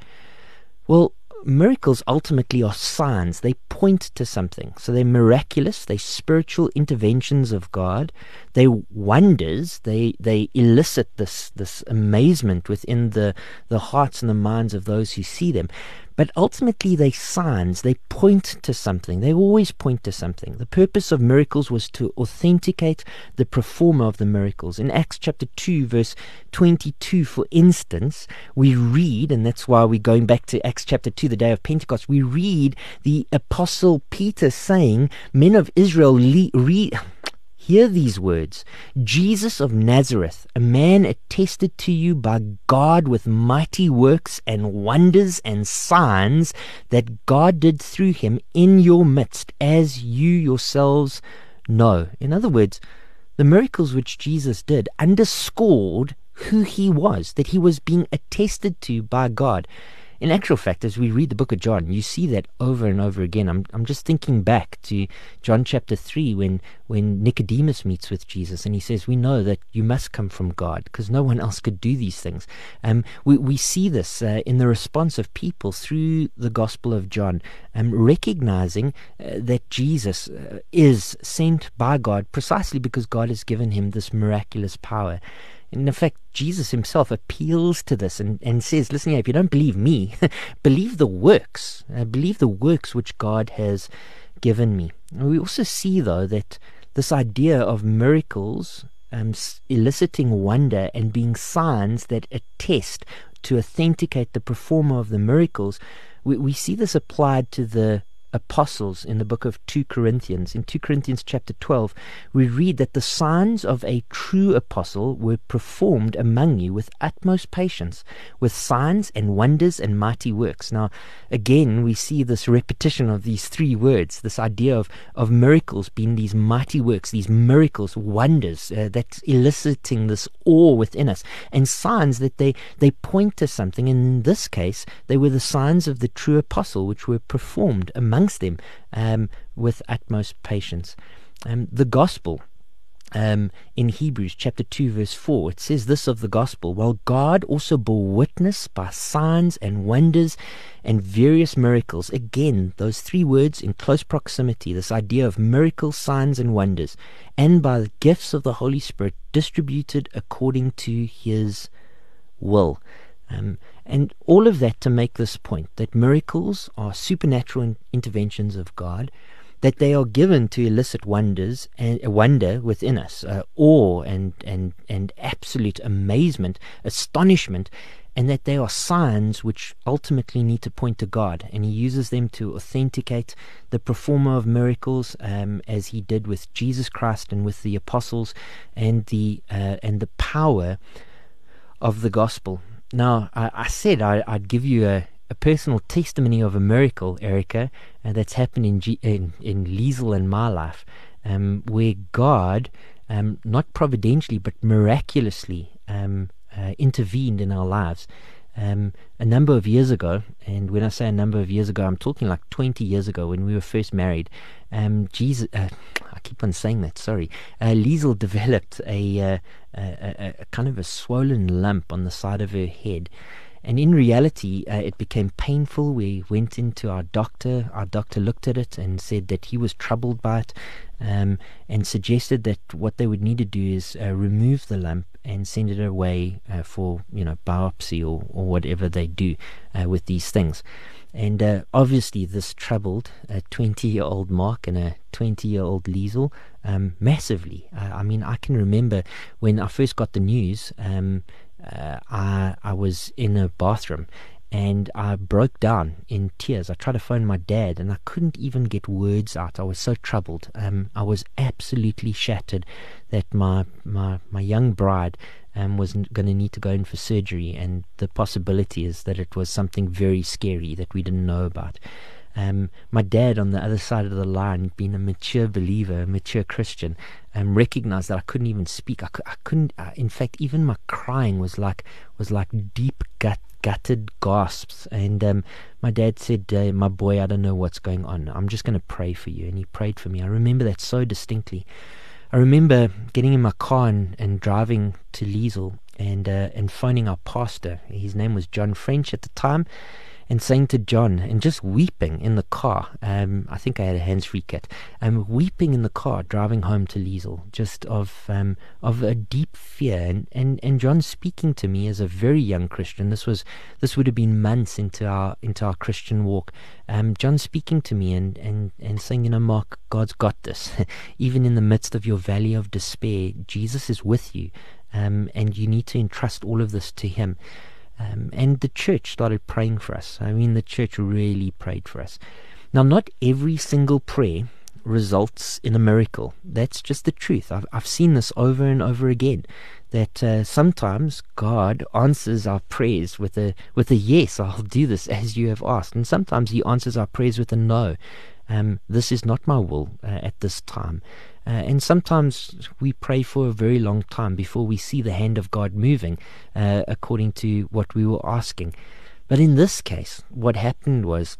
Well, miracles ultimately are signs. They point to something. So they're miraculous, they're spiritual interventions of God, they wonders, they they elicit this this amazement within the, the hearts and the minds of those who see them. But ultimately, they signs. They point to something. They always point to something. The purpose of miracles was to authenticate the performer of the miracles. In Acts chapter 2, verse 22, for instance, we read, and that's why we're going back to Acts chapter 2, the day of Pentecost, we read the apostle Peter saying, Men of Israel, le- read Hear these words Jesus of Nazareth, a man attested to you by God with mighty works and wonders and signs that God did through him in your midst, as you yourselves know. In other words, the miracles which Jesus did underscored who he was, that he was being attested to by God. In actual fact, as we read the book of John, you see that over and over again. I'm, I'm just thinking back to John chapter 3 when, when Nicodemus meets with Jesus and he says, We know that you must come from God because no one else could do these things. Um, we, we see this uh, in the response of people through the Gospel of John, um, recognizing uh, that Jesus uh, is sent by God precisely because God has given him this miraculous power. In fact, Jesus himself appeals to this and, and says, Listen here, if you don't believe me, believe the works. Uh, believe the works which God has given me. And we also see, though, that this idea of miracles um, eliciting wonder and being signs that attest to authenticate the performer of the miracles, we, we see this applied to the apostles in the book of 2 Corinthians. In 2 Corinthians chapter 12, we read that the signs of a true apostle were performed among you with utmost patience, with signs and wonders and mighty works. Now, again, we see this repetition of these three words, this idea of, of miracles being these mighty works, these miracles, wonders, uh, that's eliciting this awe within us, and signs that they, they point to something. And in this case, they were the signs of the true apostle, which were performed among amongst them um, with utmost patience. Um, the gospel. Um, in Hebrews chapter 2, verse 4, it says this of the gospel While God also bore witness by signs and wonders and various miracles. Again, those three words in close proximity, this idea of miracles, signs, and wonders, and by the gifts of the Holy Spirit distributed according to his will. Um, and all of that to make this point that miracles are supernatural in- interventions of God, that they are given to elicit wonders and wonder within us, uh, awe and, and, and absolute amazement, astonishment, and that they are signs which ultimately need to point to God. And he uses them to authenticate the performer of miracles, um, as he did with Jesus Christ and with the apostles, and the uh, and the power of the gospel. Now, I, I said I, would give you a, a, personal testimony of a miracle, Erica, uh, that's happened in, G, in, in Liesel and my life, um, where God, um, not providentially, but miraculously, um, uh, intervened in our lives. Um, a number of years ago, and when I say a number of years ago, I'm talking like 20 years ago when we were first married. Um, Jesus, uh, I keep on saying that. Sorry, uh, Liesel developed a, uh, a, a, kind of a swollen lump on the side of her head. And in reality, uh, it became painful. We went into our doctor. Our doctor looked at it and said that he was troubled by it um, and suggested that what they would need to do is uh, remove the lump and send it away uh, for, you know, biopsy or, or whatever they do uh, with these things. And uh, obviously, this troubled a 20 year old Mark and a 20 year old Liesel um, massively. Uh, I mean, I can remember when I first got the news, um, uh, I, I was in a bathroom and I broke down in tears. I tried to phone my dad and I couldn't even get words out. I was so troubled. Um, I was absolutely shattered that my, my, my young bride um, was going to need to go in for surgery, and the possibility is that it was something very scary that we didn't know about. Um, my dad on the other side of the line, being a mature believer, a mature Christian, um, recognized that I couldn't even speak. I, I couldn't. Uh, in fact, even my crying was like was like deep gut gutted gasps. And um, my dad said, uh, "My boy, I don't know what's going on. I'm just going to pray for you." And he prayed for me. I remember that so distinctly. I remember getting in my car and, and driving to Liesel and uh, and phoning our pastor. His name was John French at the time, and saying to John, and just weeping in the car. Um, I think I had a hands-free kit. Um, weeping in the car driving home to Liesel, just of um, of a deep fear, and, and and John speaking to me as a very young Christian. This was this would have been months into our into our Christian walk. Um, John speaking to me and and and saying, you know, Mark, God's got this. Even in the midst of your valley of despair, Jesus is with you, um, and you need to entrust all of this to Him. Um, and the church started praying for us. I mean, the church really prayed for us. Now, not every single prayer results in a miracle. That's just the truth. I've, I've seen this over and over again. That uh, sometimes God answers our prayers with a with a yes, I'll do this as you have asked, and sometimes He answers our prayers with a no. Um, this is not my will uh, at this time. Uh, and sometimes we pray for a very long time before we see the hand of God moving uh, according to what we were asking. But in this case, what happened was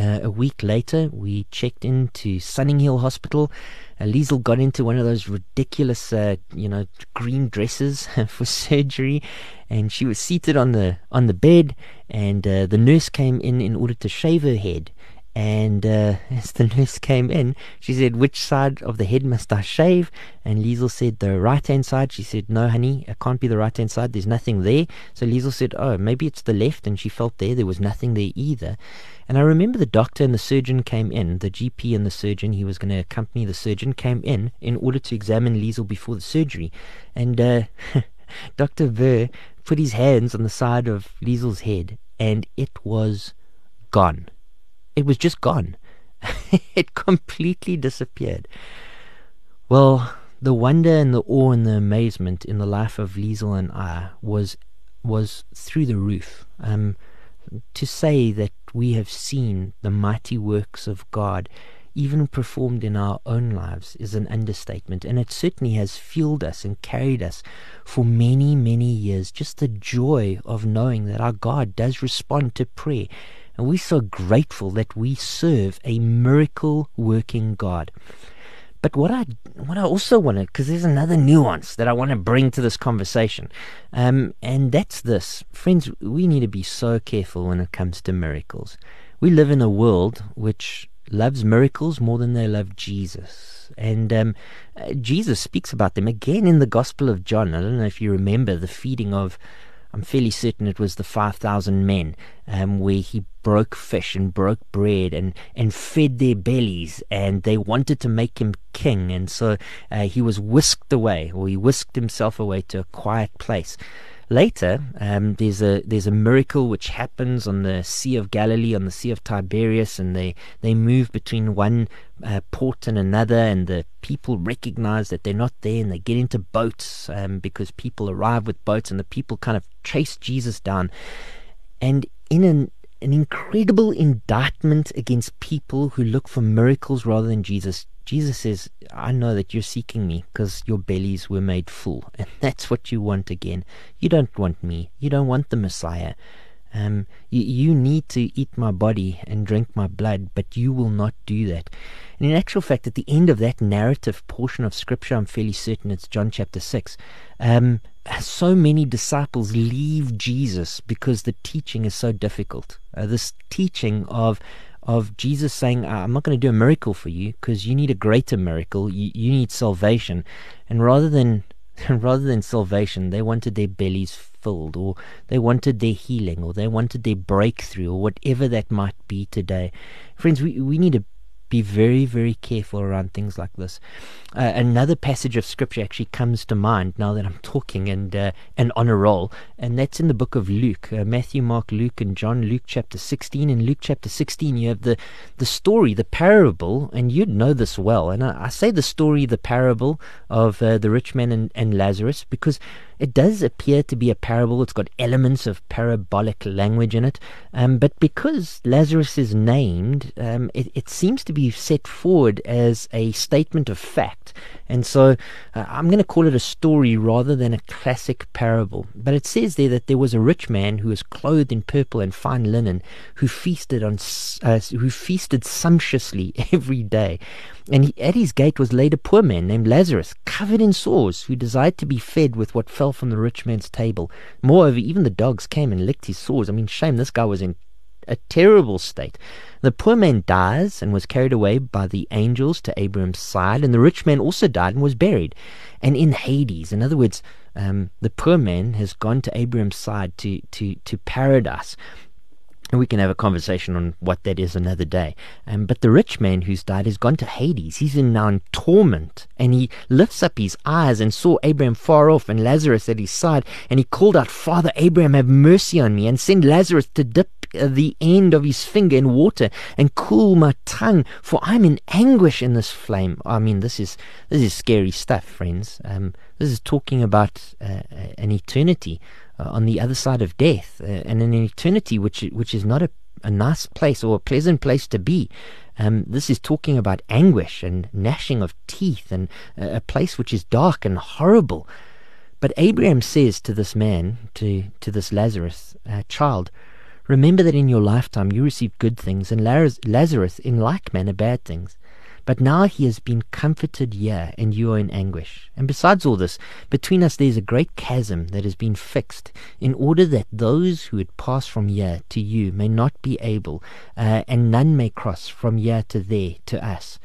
uh, a week later, we checked into Sunninghill Hospital. Uh, Liesel got into one of those ridiculous, uh, you know, green dresses for surgery, and she was seated on the on the bed. And uh, the nurse came in in order to shave her head. And uh, as the nurse came in, she said, Which side of the head must I shave? And Liesel said, The right hand side. She said, No, honey, it can't be the right hand side. There's nothing there. So Liesel said, Oh, maybe it's the left. And she felt there, there was nothing there either. And I remember the doctor and the surgeon came in, the GP and the surgeon, he was going to accompany the surgeon, came in in order to examine Liesel before the surgery. And uh, Dr. Ver put his hands on the side of Liesel's head, and it was gone it was just gone. it completely disappeared. Well, the wonder and the awe and the amazement in the life of Liesel and I was was through the roof. Um, to say that we have seen the mighty works of God, even performed in our own lives, is an understatement, and it certainly has fueled us and carried us for many, many years. Just the joy of knowing that our God does respond to prayer and we're so grateful that we serve a miracle working God. But what I what I also want to, because there's another nuance that I want to bring to this conversation, um, and that's this, friends. We need to be so careful when it comes to miracles. We live in a world which loves miracles more than they love Jesus, and um, uh, Jesus speaks about them again in the Gospel of John. I don't know if you remember the feeding of I'm fairly certain it was the 5,000 men, um, where he broke fish and broke bread and, and fed their bellies, and they wanted to make him king. And so uh, he was whisked away, or he whisked himself away to a quiet place. Later, um, there's a there's a miracle which happens on the Sea of Galilee, on the Sea of Tiberias, and they, they move between one uh, port and another, and the people recognize that they're not there, and they get into boats um, because people arrive with boats, and the people kind of chase Jesus down. And in an an incredible indictment against people who look for miracles rather than Jesus. Jesus says, I know that you're seeking me because your bellies were made full. And that's what you want again. You don't want me. You don't want the Messiah. Um, you, you need to eat my body and drink my blood, but you will not do that. And in actual fact, at the end of that narrative portion of Scripture, I'm fairly certain it's John chapter 6, um, so many disciples leave Jesus because the teaching is so difficult. Uh, this teaching of of Jesus saying, ah, I'm not going to do a miracle for you because you need a greater miracle. You, you need salvation. And rather than rather than salvation, they wanted their bellies filled, or they wanted their healing, or they wanted their breakthrough, or whatever that might be today. Friends, we, we need to be very, very careful around things like this. Uh, another passage of scripture actually comes to mind now that I'm talking and uh, and on a roll, and that's in the book of Luke, uh, Matthew, Mark, Luke, and John. Luke chapter 16. In Luke chapter 16, you have the the story, the parable, and you'd know this well. And I, I say the story, the parable of uh, the rich man and, and Lazarus, because it does appear to be a parable. It's got elements of parabolic language in it. Um, but because Lazarus is named, um, it, it, seems to be set forward as a statement of fact. And so uh, I'm going to call it a story rather than a classic parable. But it says there that there was a rich man who was clothed in purple and fine linen, who feasted on uh, who feasted sumptuously every day. And he, at his gate was laid a poor man named Lazarus, covered in sores, who desired to be fed with what fell from the rich man's table. Moreover, even the dogs came and licked his sores. I mean, shame, this guy was in a terrible state. The poor man dies and was carried away by the angels to Abraham's side, and the rich man also died and was buried. And in Hades, in other words, um, the poor man has gone to Abraham's side to, to, to paradise. And we can have a conversation on what that is another day. Um, but the rich man who's died has gone to Hades. He's in now in torment. And he lifts up his eyes and saw Abraham far off and Lazarus at his side. And he called out, Father Abraham, have mercy on me and send Lazarus to dip the end of his finger in water and cool my tongue, for I'm in anguish in this flame. I mean, this is this is scary stuff, friends. Um, this is talking about uh, an eternity uh, on the other side of death, uh, and an eternity which which is not a, a nice place or a pleasant place to be. Um, this is talking about anguish and gnashing of teeth and a place which is dark and horrible. But Abraham says to this man, to, to this Lazarus uh, child, Remember that in your lifetime you received good things, and Lazarus in like manner bad things. But now he has been comforted here, and you are in anguish. And besides all this, between us there is a great chasm that has been fixed, in order that those who would pass from here to you may not be able, uh, and none may cross from here to there to us.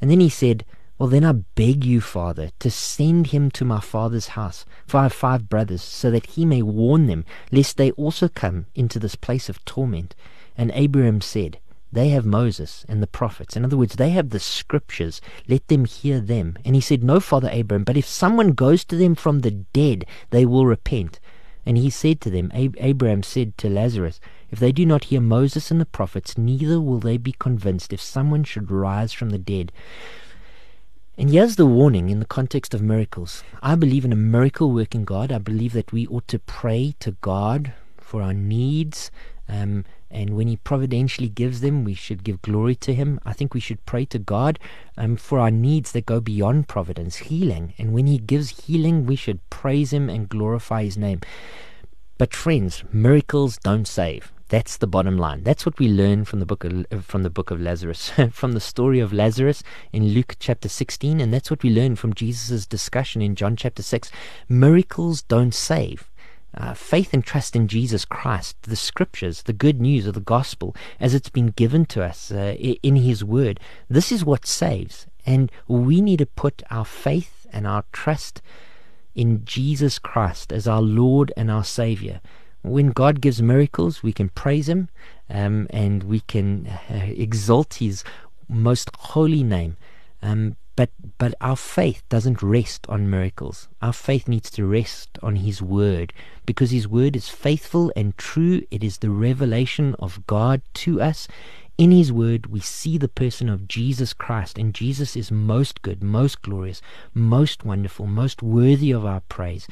And then he said, Well, then I beg you, Father, to send him to my father's house, for I have five brothers, so that he may warn them, lest they also come into this place of torment. And Abraham said, they have Moses and the prophets. In other words, they have the scriptures. Let them hear them. And he said, No, Father Abraham, but if someone goes to them from the dead, they will repent. And he said to them, Ab- Abraham said to Lazarus, If they do not hear Moses and the prophets, neither will they be convinced if someone should rise from the dead. And here's the warning in the context of miracles. I believe in a miracle working God. I believe that we ought to pray to God for our needs. Um, and when He providentially gives them, we should give glory to Him. I think we should pray to God um, for our needs that go beyond providence, healing. And when He gives healing, we should praise Him and glorify His name. But friends, miracles don't save. That's the bottom line. That's what we learn from the book of from the book of Lazarus, from the story of Lazarus in Luke chapter 16, and that's what we learn from Jesus' discussion in John chapter 6. Miracles don't save uh, faith and trust in Jesus Christ, the scriptures, the good news of the gospel as it's been given to us uh, in His Word. This is what saves. And we need to put our faith and our trust in Jesus Christ as our Lord and our Savior. When God gives miracles, we can praise Him um, and we can uh, exalt His most holy name. Um, but but our faith doesn't rest on miracles. Our faith needs to rest on His Word, because His Word is faithful and true. It is the revelation of God to us. In His Word, we see the person of Jesus Christ, and Jesus is most good, most glorious, most wonderful, most worthy of our praise.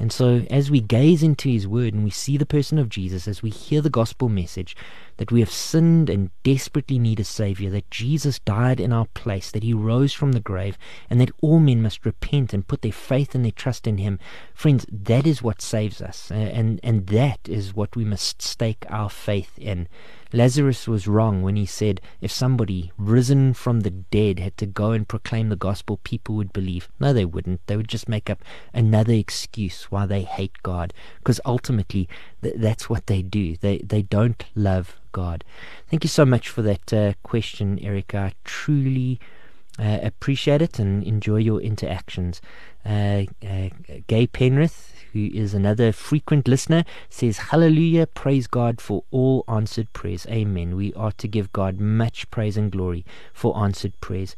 And so, as we gaze into His Word and we see the person of Jesus, as we hear the gospel message that we have sinned and desperately need a Savior, that Jesus died in our place, that He rose from the grave, and that all men must repent and put their faith and their trust in Him, friends, that is what saves us. And, and that is what we must stake our faith in. Lazarus was wrong when he said if somebody risen from the dead had to go and proclaim the gospel, people would believe. No, they wouldn't. They would just make up another excuse why they hate God, because ultimately th- that's what they do. They they don't love God. Thank you so much for that uh, question, Erica. I truly uh, appreciate it and enjoy your interactions. Uh, uh, Gay Penrith, who is another frequent listener, says, Hallelujah, praise God for all answered prayers. Amen. We are to give God much praise and glory for answered prayers.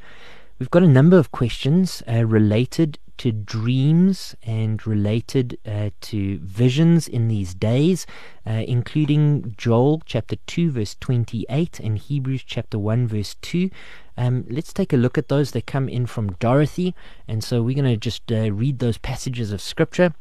We've got a number of questions uh, related to dreams and related uh, to visions in these days, uh, including Joel chapter 2, verse 28, and Hebrews chapter 1, verse 2. Um, let's take a look at those. They come in from Dorothy, and so we're going to just uh, read those passages of Scripture.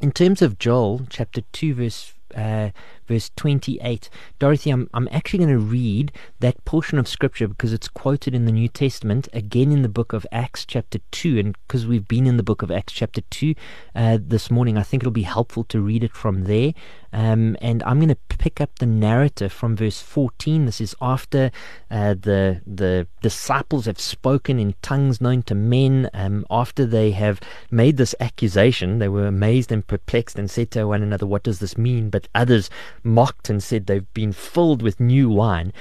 In terms of Joel chapter 2, verse uh, verse 28. Dorothy, I'm, I'm actually going to read that portion of scripture because it's quoted in the New Testament, again in the book of Acts, chapter 2. And because we've been in the book of Acts, chapter 2 uh, this morning, I think it'll be helpful to read it from there. Um, and I'm going to pick up the narrative from verse 14. This is after uh, the the disciples have spoken in tongues known to men. Um, after they have made this accusation, they were amazed and perplexed and said to one another, "What does this mean?" But others mocked and said they've been filled with new wine,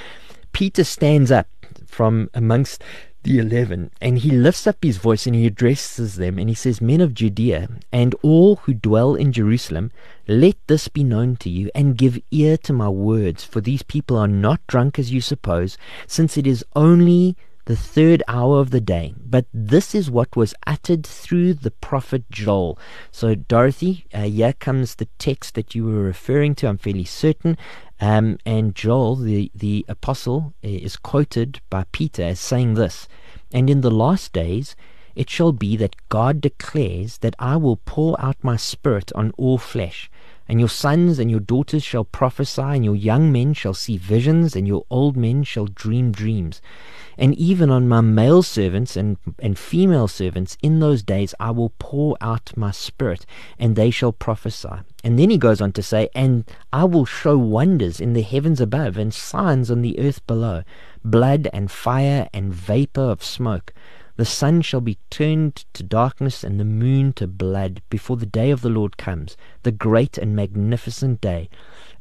Peter stands up from amongst the 11 and he lifts up his voice and he addresses them and he says men of judea and all who dwell in jerusalem let this be known to you and give ear to my words for these people are not drunk as you suppose since it is only the third hour of the day. But this is what was uttered through the prophet Joel. So, Dorothy, uh, here comes the text that you were referring to, I'm fairly certain. Um, and Joel, the, the apostle, uh, is quoted by Peter as saying this And in the last days, it shall be that God declares that I will pour out my spirit on all flesh. And your sons and your daughters shall prophesy, and your young men shall see visions, and your old men shall dream dreams. And even on my male servants and, and female servants in those days I will pour out my spirit, and they shall prophesy. And then he goes on to say, And I will show wonders in the heavens above, and signs on the earth below, blood and fire and vapor of smoke. The sun shall be turned to darkness and the moon to blood before the day of the Lord comes, the great and magnificent day.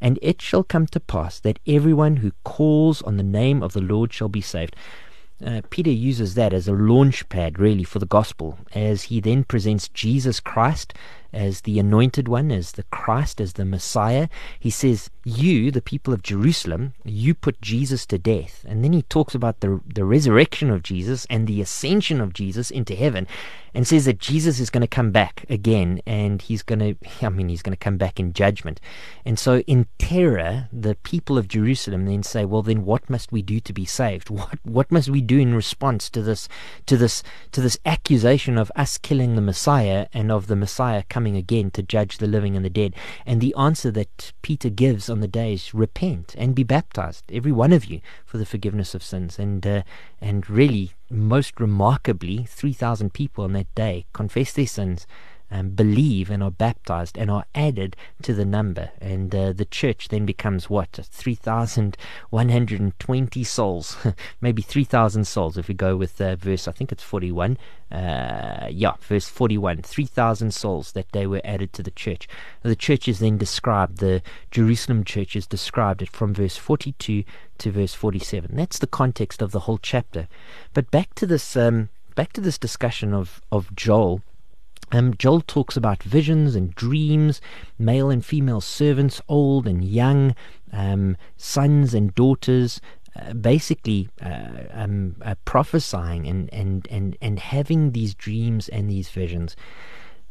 And it shall come to pass that everyone who calls on the name of the Lord shall be saved. Uh, Peter uses that as a launch pad, really, for the gospel, as he then presents Jesus Christ as the anointed one, as the Christ, as the Messiah. He says, You, the people of Jerusalem, you put Jesus to death. And then he talks about the, the resurrection of Jesus and the ascension of Jesus into heaven and says that Jesus is going to come back again and he's going to, I mean, he's going to come back in judgment. And so in terror, the people of Jerusalem then say, Well, then what must we do to be saved? What, what must we do in response to this, to this, to this accusation of us killing the Messiah and of the Messiah coming again to judge the living and the dead. And the answer that Peter gives on the day is repent and be baptized, every one of you, for the forgiveness of sins. And uh, and really, most remarkably, three thousand people on that day confess their sins and believe and are baptized and are added to the number. And uh, the church then becomes what? 3,120 souls, maybe 3,000 souls if we go with uh, verse, I think it's 41. Uh, yeah, verse 41 3,000 souls that they were added to the church. The church is then described, the Jerusalem church is described it from verse 42 to verse 47. That's the context of the whole chapter. But back to this. Um, back to this discussion of, of Joel, um, Joel talks about visions and dreams, male and female servants, old and young, um, sons and daughters, uh, basically uh, um, uh, prophesying and, and, and, and having these dreams and these visions.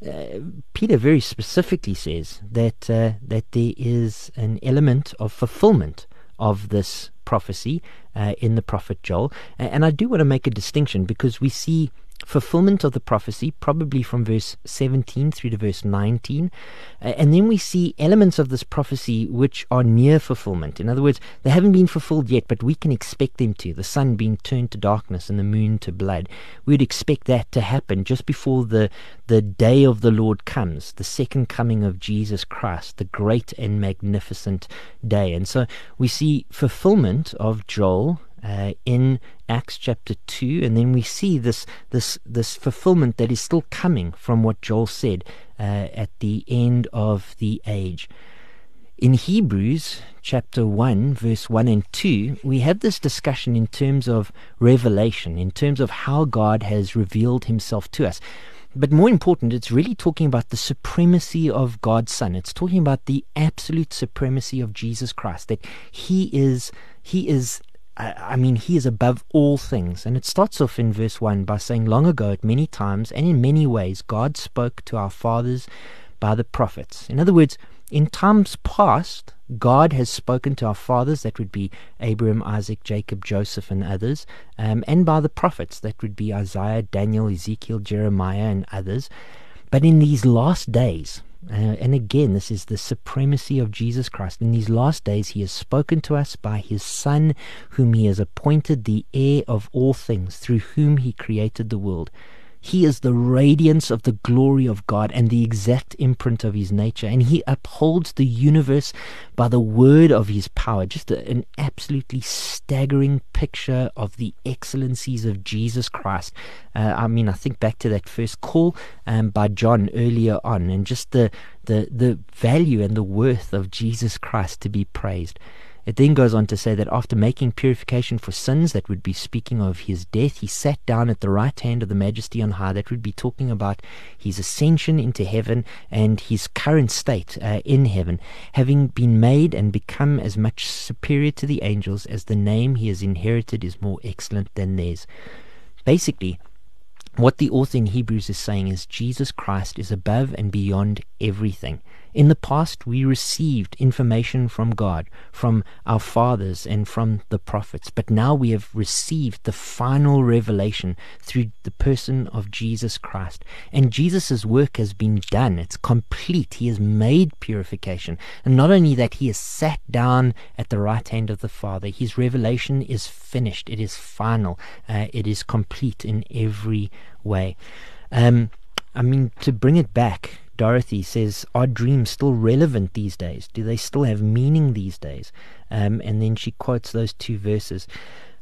Uh, Peter very specifically says that uh, that there is an element of fulfillment of this prophecy uh, in the prophet Joel, and I do want to make a distinction because we see fulfillment of the prophecy, probably from verse 17 through to verse 19. Uh, and then we see elements of this prophecy which are near fulfillment. In other words, they haven't been fulfilled yet, but we can expect them to. The sun being turned to darkness and the moon to blood. We would expect that to happen just before the, the day of the Lord comes, the second coming of Jesus Christ, the great and magnificent day. And so we see fulfillment of Joel uh, in Acts chapter 2, and then we see this, this, this fulfillment that is still coming from what Joel said uh, at the end of the age. In Hebrews chapter 1, verse 1 and 2, we have this discussion in terms of revelation, in terms of how God has revealed himself to us. But more important, it's really talking about the supremacy of God's Son. It's talking about the absolute supremacy of Jesus Christ, that he is, he is I, mean, he is above all things. And it starts off in verse 1 by saying, Long ago, at many times and in many ways, God spoke to our fathers by the prophets. In other words, in times past, God has spoken to our fathers, that would be Abraham, Isaac, Jacob, Joseph, and others, um, and by the prophets, that would be Isaiah, Daniel, Ezekiel, Jeremiah, and others. But in these last days, uh, and again, this is the supremacy of Jesus Christ. In these last days, he has spoken to us by his Son, whom he has appointed the heir of all things, through whom he created the world. He is the radiance of the glory of God and the exact imprint of his nature. And he upholds the universe by the word of his power. Just a, an absolutely staggering picture of the excellencies of Jesus Christ. Uh, I mean, I think back to that first call um, by John earlier on, and just the, the, the value and the worth of Jesus Christ to be praised. It then goes on to say that after making purification for sins, that would be speaking of his death, he sat down at the right hand of the Majesty on high. That would be talking about his ascension into heaven and his current state uh, in heaven, having been made and become as much superior to the angels as the name he has inherited is more excellent than theirs. Basically, what the author in Hebrews is saying is Jesus Christ is above and beyond everything. In the past, we received information from God, from our fathers, and from the prophets. But now we have received the final revelation through the person of Jesus Christ. And Jesus' work has been done. It's complete. He has made purification. And not only that, he has sat down at the right hand of the Father. His revelation is finished. It is final. Uh, it is complete in every way. Um, I mean, to bring it back, Dorothy says, Are dreams still relevant these days? Do they still have meaning these days? Um, and then she quotes those two verses.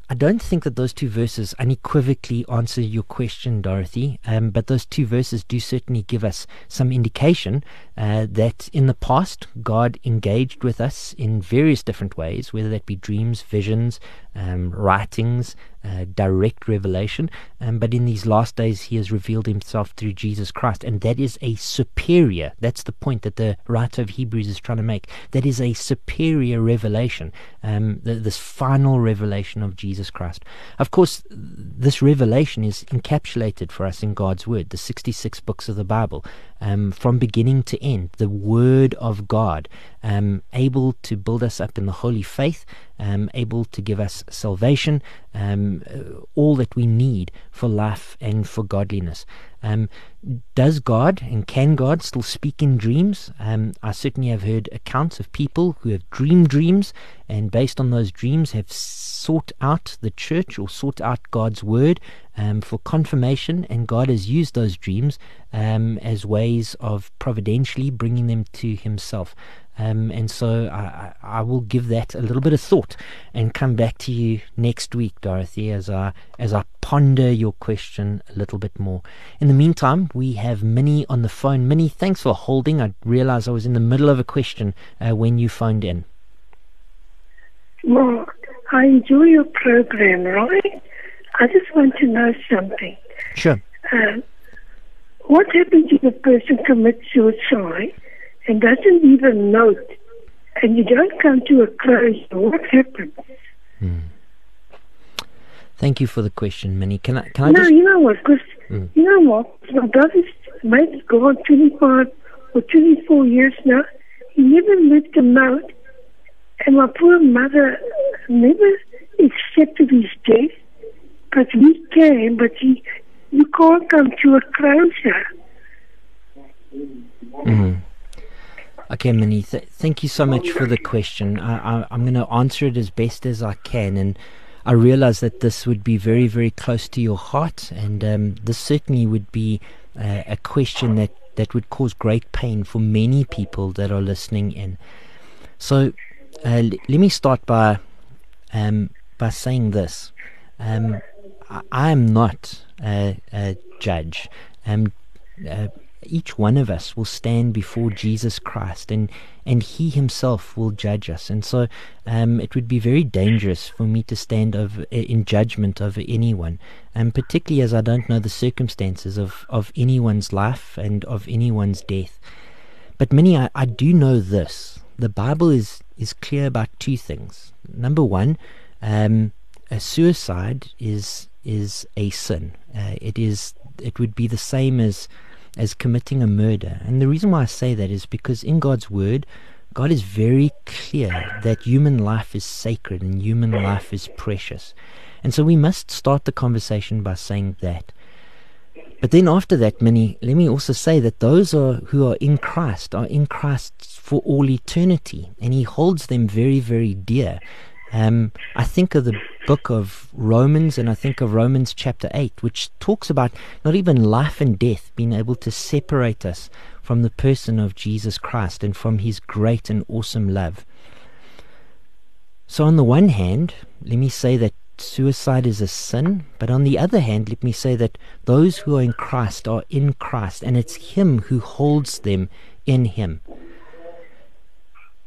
I don't think that those two verses unequivocally answer your question, Dorothy, um, but those two verses do certainly give us some indication uh, that in the past God engaged with us in various different ways, whether that be dreams, visions, um, writings, direct revelation. Um, but in these last days, he has revealed himself through Jesus Christ. And that is a superior, that's the point that the writer of Hebrews is trying to make. That is a superior revelation, um, the, this final revelation of Jesus Christ. Of course, this revelation is encapsulated for us in God's Word, the 66 books of the Bible um, from beginning to end, the Word of God, um, able to build us up in the holy faith, um, able to give us salvation, um, uh, all that we need for life and for godliness. Um, does God and can God still speak in dreams? Um, I certainly have heard accounts of people who have dreamed dreams and based on those dreams have sought out the church or sought out God's word um, for confirmation, and God has used those dreams um, as ways of providentially bringing them to Himself. Um, and so I, I, will give that a little bit of thought and come back to you next week, Dorothy, as I as I ponder your question a little bit more. In the meantime, we have Minnie on the phone. Minnie, thanks for holding. I realized I was in the middle of a question uh, when you phoned in. Mark, I enjoy your program, right? I just want to know something. Sure. Uh, what happens if a person commits suicide and doesn't leave a note and you don't come to a closure? What happens? Hmm. Thank you for the question, Minnie. Can I? Can I no, just... you know what? Because mm. you know what? My brother's mate's gone twenty-five or twenty-four years now. He never left a note, and my poor mother never accepted his death. But we can, but he, you can't come to a closure. Mm-hmm. Okay, Minnie, th- thank you so much for the question. I, am going to answer it as best as I can. And I realize that this would be very, very close to your heart. And um, this certainly would be uh, a question that, that would cause great pain for many people that are listening in. So uh, l- let me start by, um, by saying this. Um, I am not a, a judge. Um, uh, each one of us will stand before Jesus Christ, and and He Himself will judge us. And so, um, it would be very dangerous for me to stand over in judgment over anyone, and particularly as I don't know the circumstances of of anyone's life and of anyone's death. But Minnie, I, I do know this: the Bible is is clear about two things. Number one, um, a suicide is is a sin. Uh, it is it would be the same as as committing a murder. And the reason why I say that is because in God's word, God is very clear that human life is sacred and human life is precious. And so we must start the conversation by saying that. But then after that, Minnie, let me also say that those are, who are in Christ are in Christ for all eternity, and He holds them very, very dear. Um, I think of the book of Romans and I think of Romans chapter 8, which talks about not even life and death being able to separate us from the person of Jesus Christ and from his great and awesome love. So, on the one hand, let me say that suicide is a sin, but on the other hand, let me say that those who are in Christ are in Christ, and it's Him who holds them in Him.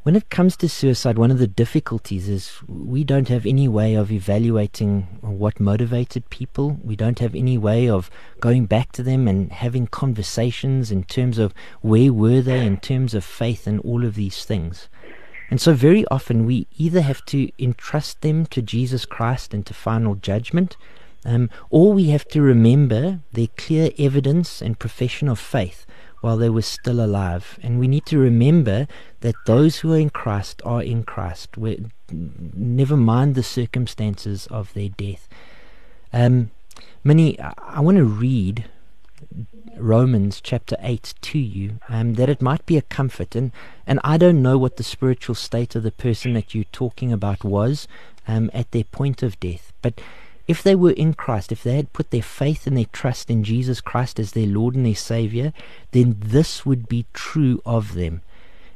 When it comes to suicide, one of the difficulties is we don't have any way of evaluating what motivated people. We don't have any way of going back to them and having conversations in terms of where were they in terms of faith and all of these things. And so, very often, we either have to entrust them to Jesus Christ and to final judgment, um, or we have to remember their clear evidence and profession of faith while they were still alive. And we need to remember that those who are in Christ are in Christ, we, never mind the circumstances of their death. Um, Minnie, I want to read Romans chapter 8 to you, um, that it might be a comfort. And, and I don't know what the spiritual state of the person that you're talking about was um, at their point of death. But if they were in Christ, if they had put their faith and their trust in Jesus Christ as their Lord and their Savior, then this would be true of them.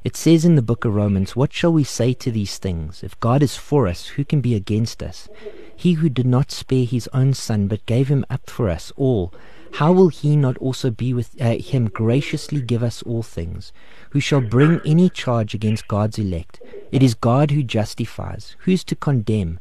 It says in the book of Romans, What shall we say to these things? If God is for us, who can be against us? He who did not spare his own Son, but gave him up for us all, how will he not also be with uh, him graciously give us all things? Who shall bring any charge against God's elect? It is God who justifies. Who's to condemn?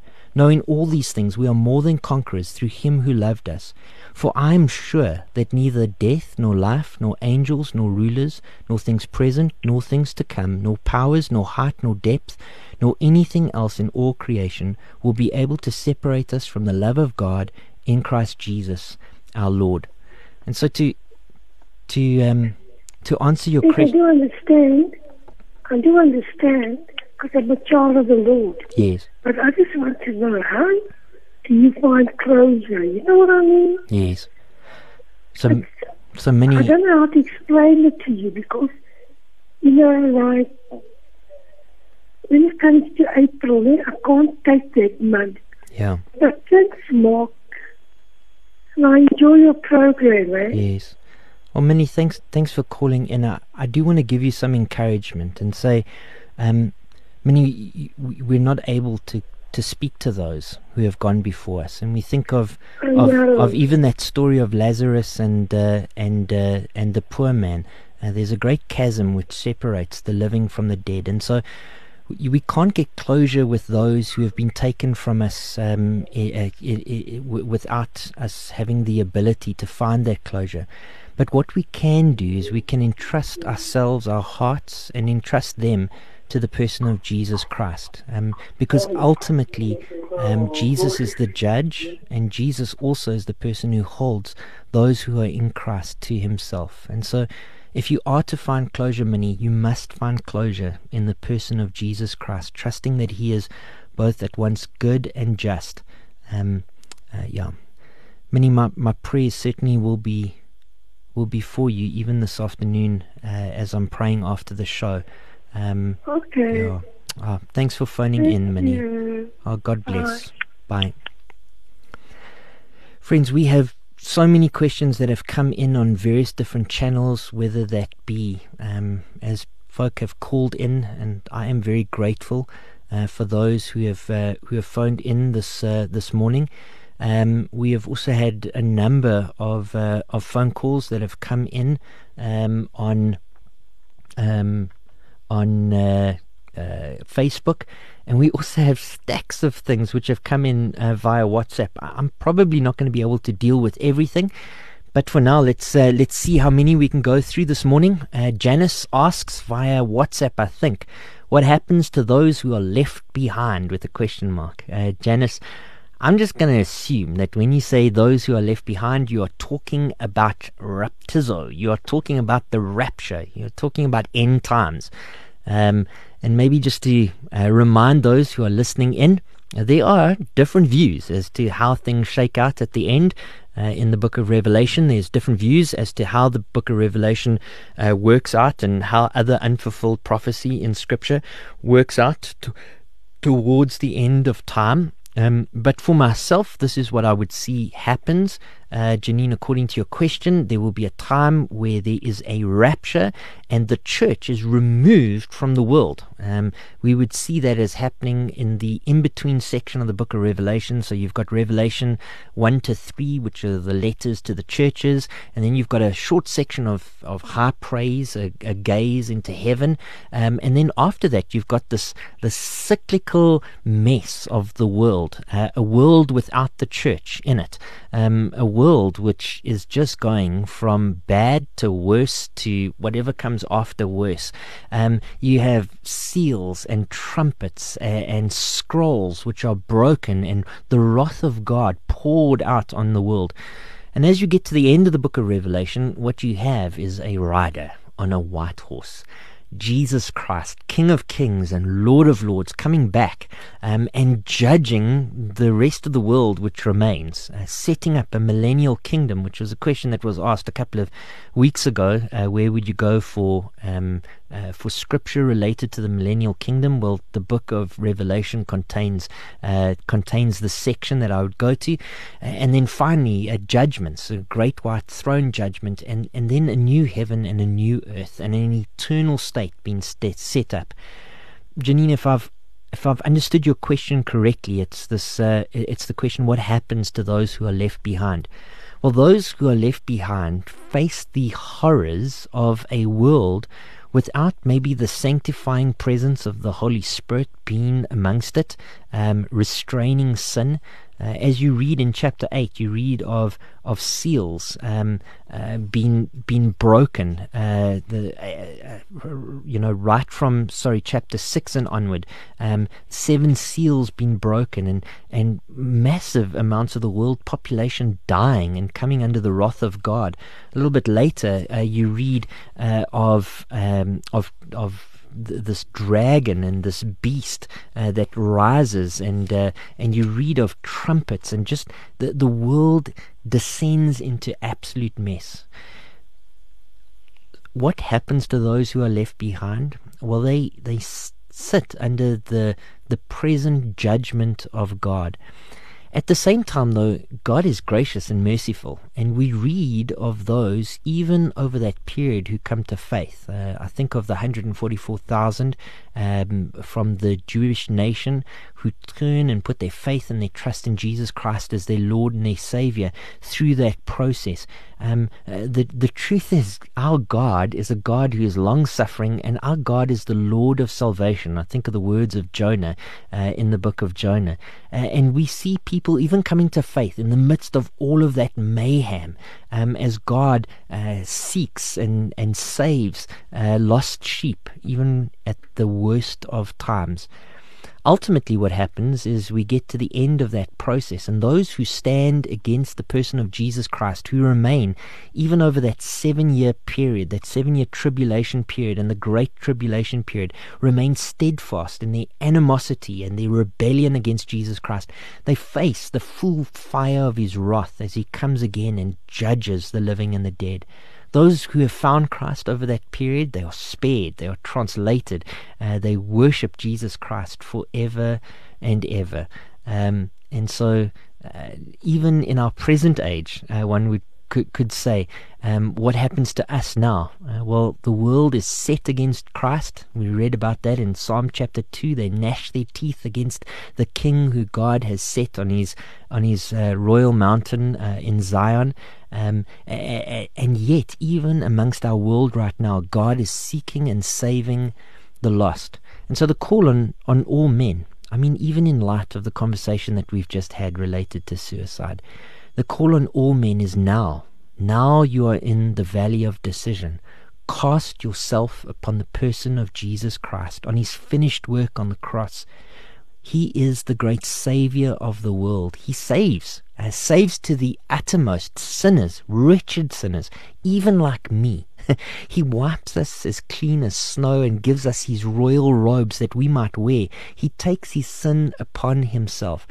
Knowing all these things, we are more than conquerors through him who loved us. For I am sure that neither death, nor life, nor angels, nor rulers, nor things present, nor things to come, nor powers, nor height, nor depth, nor anything else in all creation will be able to separate us from the love of God in Christ Jesus our Lord. And so to to um, to answer your question, I do understand I do understand because I'm a child of the Lord. Yes. But I just want to know how do you find closure? You know what I mean? Yes. So, so many. I don't know how to explain it to you because, you know, like when it comes to April, eh, I can't take that month. Yeah. But thanks, Mark. And I enjoy your program, eh? Yes. Well, Minnie, thanks thanks for calling in. I, I do want to give you some encouragement and say, um, Minnie, we're not able to, to speak to those who have gone before us, and we think of of, of even that story of Lazarus and uh, and uh, and the poor man. Uh, there's a great chasm which separates the living from the dead, and so we can't get closure with those who have been taken from us um, without us having the ability to find that closure. But what we can do is we can entrust ourselves, our hearts, and entrust them to the person of Jesus Christ. Um, because ultimately, um, Jesus is the judge, and Jesus also is the person who holds those who are in Christ to himself. And so, if you are to find closure, Minnie, you must find closure in the person of Jesus Christ, trusting that he is both at once good and just. Um, uh, yeah. Minnie, my, my prayers certainly will be will be for you even this afternoon uh, as I'm praying after the show. Um, okay. Yeah. Oh, thanks for phoning Thank in, Minnie. You. Oh, God bless. Bye. Friends, we have so many questions that have come in on various different channels, whether that be um, as folk have called in, and I am very grateful uh, for those who have uh, who have phoned in this uh, this morning. Um, we have also had a number of uh, of phone calls that have come in um, on um, on uh, uh, Facebook, and we also have stacks of things which have come in uh, via WhatsApp. I'm probably not going to be able to deal with everything. But for now, let's uh, let's see how many we can go through this morning. Uh, Janice asks via WhatsApp, I think, what happens to those who are left behind with a question mark. Janice, I'm just going to assume that when you say those who are left behind, you are talking about raptizo. You are talking about the rapture. You're talking about end times. Um, and maybe just to uh, remind those who are listening in, uh, there are different views as to how things shake out at the end. Uh, in the book of Revelation, there's different views as to how the book of Revelation uh, works out and how other unfulfilled prophecy in Scripture works out to, towards the end of time. Um, but for myself, this is what I would see happens. Uh, Janine, according to your question, there will be a time where there is a rapture and the church is removed from the world. Um, we would see that as happening in the in between section of the book of Revelation. So you've got Revelation 1 to 3, which are the letters to the churches, and then you've got a short section of, of high praise, a, a gaze into heaven. Um, and then after that, you've got this, this cyclical mess of the world, uh, a world without the church in it, um, a world which is just going from bad to worse to whatever comes after worse. Um, you have seals and trumpets and, and scrolls which are broken, and the wrath of God poured out on the world. And as you get to the end of the book of Revelation, what you have is a rider on a white horse. Jesus Christ, King of Kings and Lord of Lords, coming back um, and judging the rest of the world which remains, uh, setting up a millennial kingdom, which was a question that was asked a couple of weeks ago. Uh, where would you go for um, uh, for scripture related to the millennial kingdom? Well, the book of Revelation contains uh, contains the section that I would go to, and then finally uh, judgments, a great white throne judgment, and and then a new heaven and a new earth, and an eternal state being set up. Janine, if I've if I've understood your question correctly, it's this. Uh, it's the question: What happens to those who are left behind? Well, those who are left behind face the horrors of a world without maybe the sanctifying presence of the Holy Spirit being amongst it, um, restraining sin. Uh, as you read in chapter 8, you read of, of seals um, uh, being, being broken. Uh, the, uh, uh, you know, right from, sorry, chapter 6 and onward, um, seven seals being broken and, and massive amounts of the world population dying and coming under the wrath of God. A little bit later, uh, you read of, um, of, of th- this dragon and this beast uh, that rises, and uh, and you read of trumpets, and just the the world descends into absolute mess. What happens to those who are left behind? Well, they they sit under the the present judgment of God. At the same time, though, God is gracious and merciful, and we read of those even over that period who come to faith. Uh, I think of the 144,000 um, from the Jewish nation who turn and put their faith and their trust in Jesus Christ as their Lord and their Savior through that process. Um, uh, the the truth is, our God is a God who is long suffering, and our God is the Lord of salvation. I think of the words of Jonah uh, in the book of Jonah, uh, and we see people even coming to faith in the midst of all of that mayhem, um, as God uh, seeks and and saves uh, lost sheep, even at the worst of times. Ultimately what happens is we get to the end of that process and those who stand against the person of Jesus Christ who remain even over that 7 year period that 7 year tribulation period and the great tribulation period remain steadfast in their animosity and their rebellion against Jesus Christ. They face the full fire of his wrath as he comes again and judges the living and the dead those who have found Christ over that period, they are spared, they are translated, uh, they worship Jesus Christ forever and ever. Um, and so, uh, even in our present age, uh, one would could, could say, um, what happens to us now? Uh, well, the world is set against Christ. We read about that in Psalm chapter two. They gnash their teeth against the King who God has set on his on his uh, royal mountain uh, in Zion. Um, and yet, even amongst our world right now, God is seeking and saving the lost. And so, the call on on all men. I mean, even in light of the conversation that we've just had related to suicide, the call on all men is now. Now you are in the valley of decision. Cast yourself upon the person of Jesus Christ, on his finished work on the cross. He is the great Savior of the world. He saves, uh, saves to the uttermost sinners, wretched sinners, even like me. he wipes us as clean as snow and gives us his royal robes that we might wear. He takes his sin upon himself.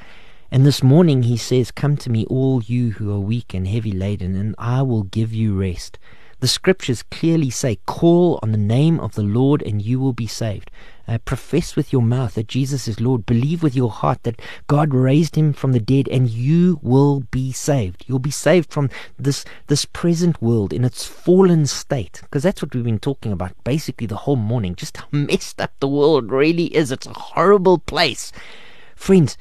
And this morning he says, Come to me, all you who are weak and heavy laden, and I will give you rest. The scriptures clearly say, Call on the name of the Lord and you will be saved. Uh, profess with your mouth that Jesus is Lord. Believe with your heart that God raised him from the dead and you will be saved. You'll be saved from this, this present world in its fallen state. Because that's what we've been talking about basically the whole morning. Just how messed up the world really is. It's a horrible place. Friends,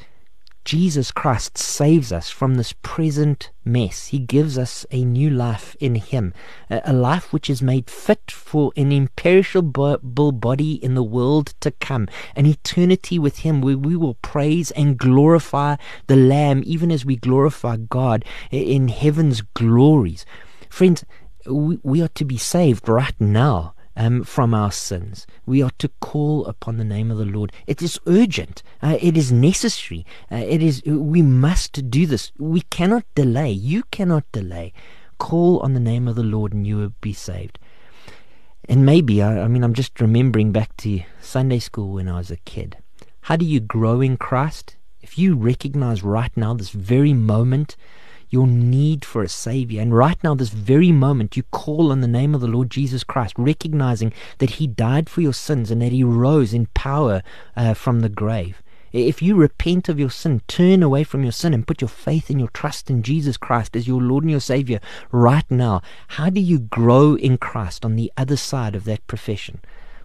Jesus Christ saves us from this present mess. He gives us a new life in Him, a life which is made fit for an imperishable body in the world to come, an eternity with Him where we will praise and glorify the Lamb, even as we glorify God in heaven's glories. Friends, we are to be saved right now um, from our sins. We are to call upon the name of the Lord. It is urgent. Uh, it is necessary. Uh, it is. We must do this. We cannot delay. You cannot delay. Call on the name of the Lord, and you will be saved. And maybe I, I mean I'm just remembering back to Sunday school when I was a kid. How do you grow in Christ? If you recognize right now, this very moment, your need for a Savior. And right now, this very moment, you call on the name of the Lord Jesus Christ, recognizing that He died for your sins and that He rose in power uh, from the grave. If you repent of your sin, turn away from your sin, and put your faith and your trust in Jesus Christ as your Lord and your Savior right now, how do you grow in Christ on the other side of that profession?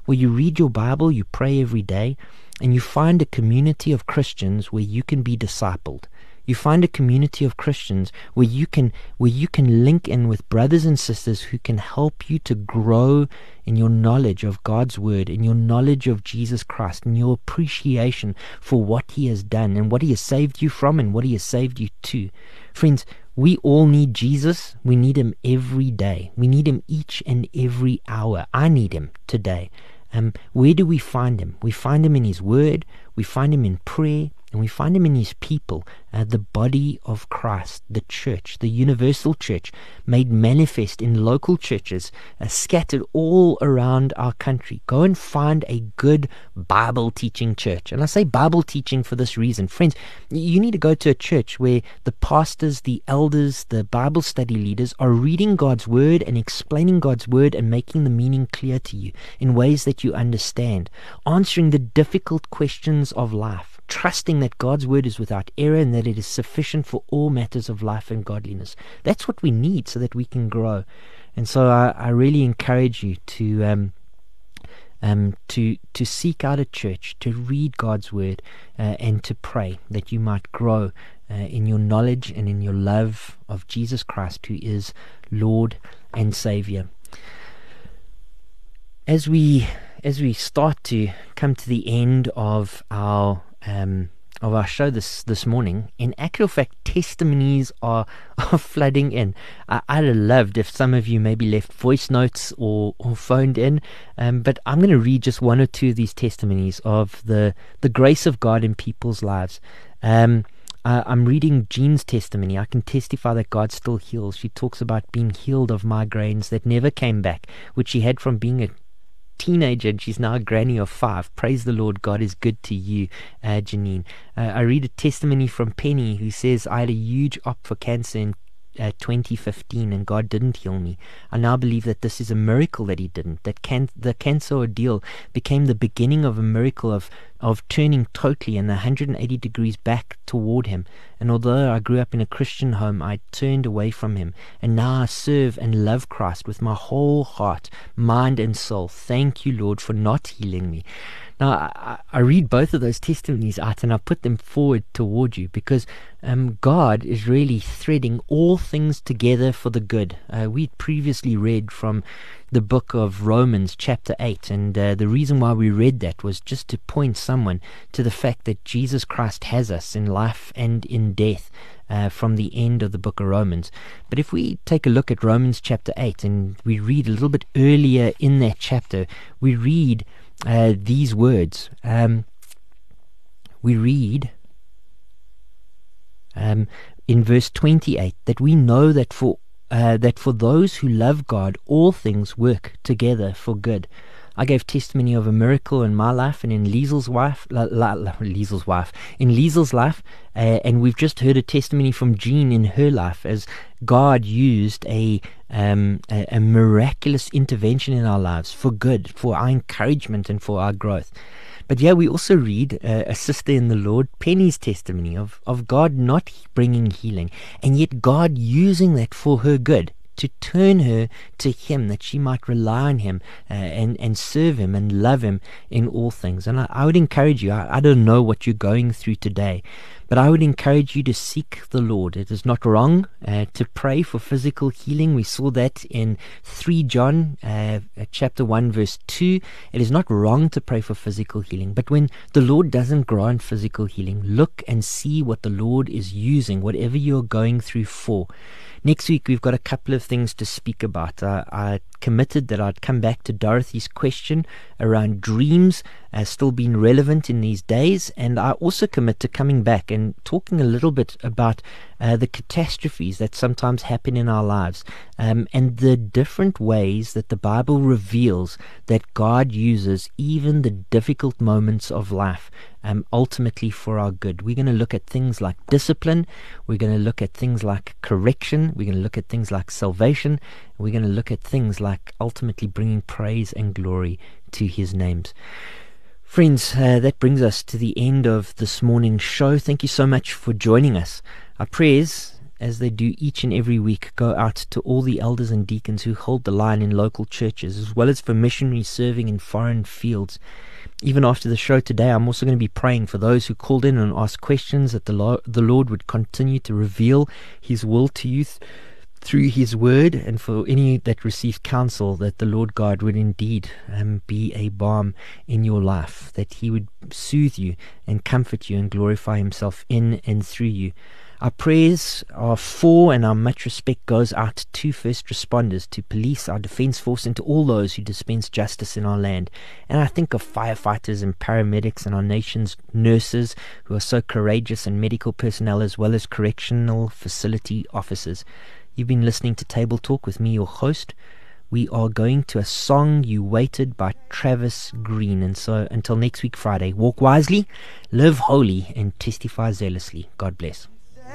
Well, you read your Bible, you pray every day, and you find a community of Christians where you can be discipled you find a community of Christians where you can where you can link in with brothers and sisters who can help you to grow in your knowledge of God's word, in your knowledge of Jesus Christ, in your appreciation for what he has done and what he has saved you from and what he has saved you to. Friends, we all need Jesus. We need him every day. We need him each and every hour. I need him today. Um, where do we find him? We find him in his word. We find him in prayer. And we find him in his people, uh, the body of Christ, the church, the universal church, made manifest in local churches uh, scattered all around our country. Go and find a good Bible teaching church. And I say Bible teaching for this reason. Friends, you need to go to a church where the pastors, the elders, the Bible study leaders are reading God's word and explaining God's word and making the meaning clear to you in ways that you understand, answering the difficult questions of life trusting that God's word is without error and that it is sufficient for all matters of life and godliness. That's what we need so that we can grow. And so I, I really encourage you to um, um, to to seek out a church, to read God's word, uh, and to pray that you might grow uh, in your knowledge and in your love of Jesus Christ, who is Lord and Savior. As we as we start to come to the end of our um, of our show this this morning, in actual fact, testimonies are, are flooding in. I, I'd have loved if some of you maybe left voice notes or, or phoned in, um, but I'm going to read just one or two of these testimonies of the, the grace of God in people's lives. Um, uh, I'm reading Jean's testimony. I can testify that God still heals. She talks about being healed of migraines that never came back, which she had from being a teenager and she's now a granny of five. Praise the Lord, God is good to you, uh, Janine. Uh, I read a testimony from Penny who says, I had a huge op for cancer in uh, 2015 and God didn't heal me. I now believe that this is a miracle that He didn't. That can- the cancer ordeal became the beginning of a miracle of of turning totally and 180 degrees back toward Him. And although I grew up in a Christian home, I turned away from Him. And now I serve and love Christ with my whole heart, mind, and soul. Thank you, Lord, for not healing me. Now, I, I, read both of those testimonies out and I put them forward toward you because um, God is really threading all things together for the good. Uh, we previously read from the book of Romans, chapter 8, and uh, the reason why we read that was just to point someone to the fact that Jesus Christ has us in life and in death. Uh, from the end of the book of Romans. But if we take a look at Romans chapter 8 and we read a little bit earlier in that chapter, we read uh, these words. Um, we read um, in verse 28 that we know that for uh, that for those who love God, all things work together for good. I gave testimony of a miracle in my life and in Liesel's wife, la, la, la, Liesel's wife, in Liesel's life, uh, and we've just heard a testimony from Jean in her life as God used a, um, a, a miraculous intervention in our lives for good, for our encouragement and for our growth. But yeah, we also read uh, a sister in the Lord, Penny's testimony of, of God not bringing healing, and yet God using that for her good to turn her to Him, that she might rely on Him uh, and, and serve Him and love Him in all things. And I, I would encourage you, I, I, don't know what you're going through today, but I would encourage you to seek the Lord. It is not wrong uh, to pray for physical healing. We saw that in 3 John uh, chapter 1 verse 2. It is not wrong to pray for physical healing, but when the Lord doesn't grant physical healing, look and see what the Lord is using, whatever you're going through for. Next week, we've got a couple of things to speak about. Uh, I committed that I'd come back to Dorothy's question around dreams as still being relevant in these days, and I also commit to coming back and talking a little bit about uh, the catastrophes that sometimes happen in our lives um, and the different ways that the Bible reveals that God uses even the difficult moments of life um, ultimately for our good. We're going to look at things like discipline, we're going to look at things like correction, we're going to look at things like salvation, we're going to look at things like ultimately bringing praise and glory to His names. Friends, uh, that brings us to the end of this morning's show. Thank you so much for joining us. Our prayers, as they do each and every week, go out to all the elders and deacons who hold the line in local churches, as well as for missionaries serving in foreign fields. Even after the show today, I'm also going to be praying for those who called in and asked questions that the, Lord, the Lord would continue to reveal His will to you through his word and for any that receive counsel that the Lord God would indeed um, be a balm in your life, that he would soothe you and comfort you and glorify himself in and through you. Our prayers are for and our much respect goes out to first responders, to police, our defense force, and to all those who dispense justice in our land. And I think of firefighters and paramedics and our nation's nurses who are so courageous and medical personnel as well as correctional facility officers. You've been listening to Table Talk with me, your host. We are going to a song you waited by Travis Greene. And so until next week, Friday, walk wisely, live holy, and testify zealously. God bless.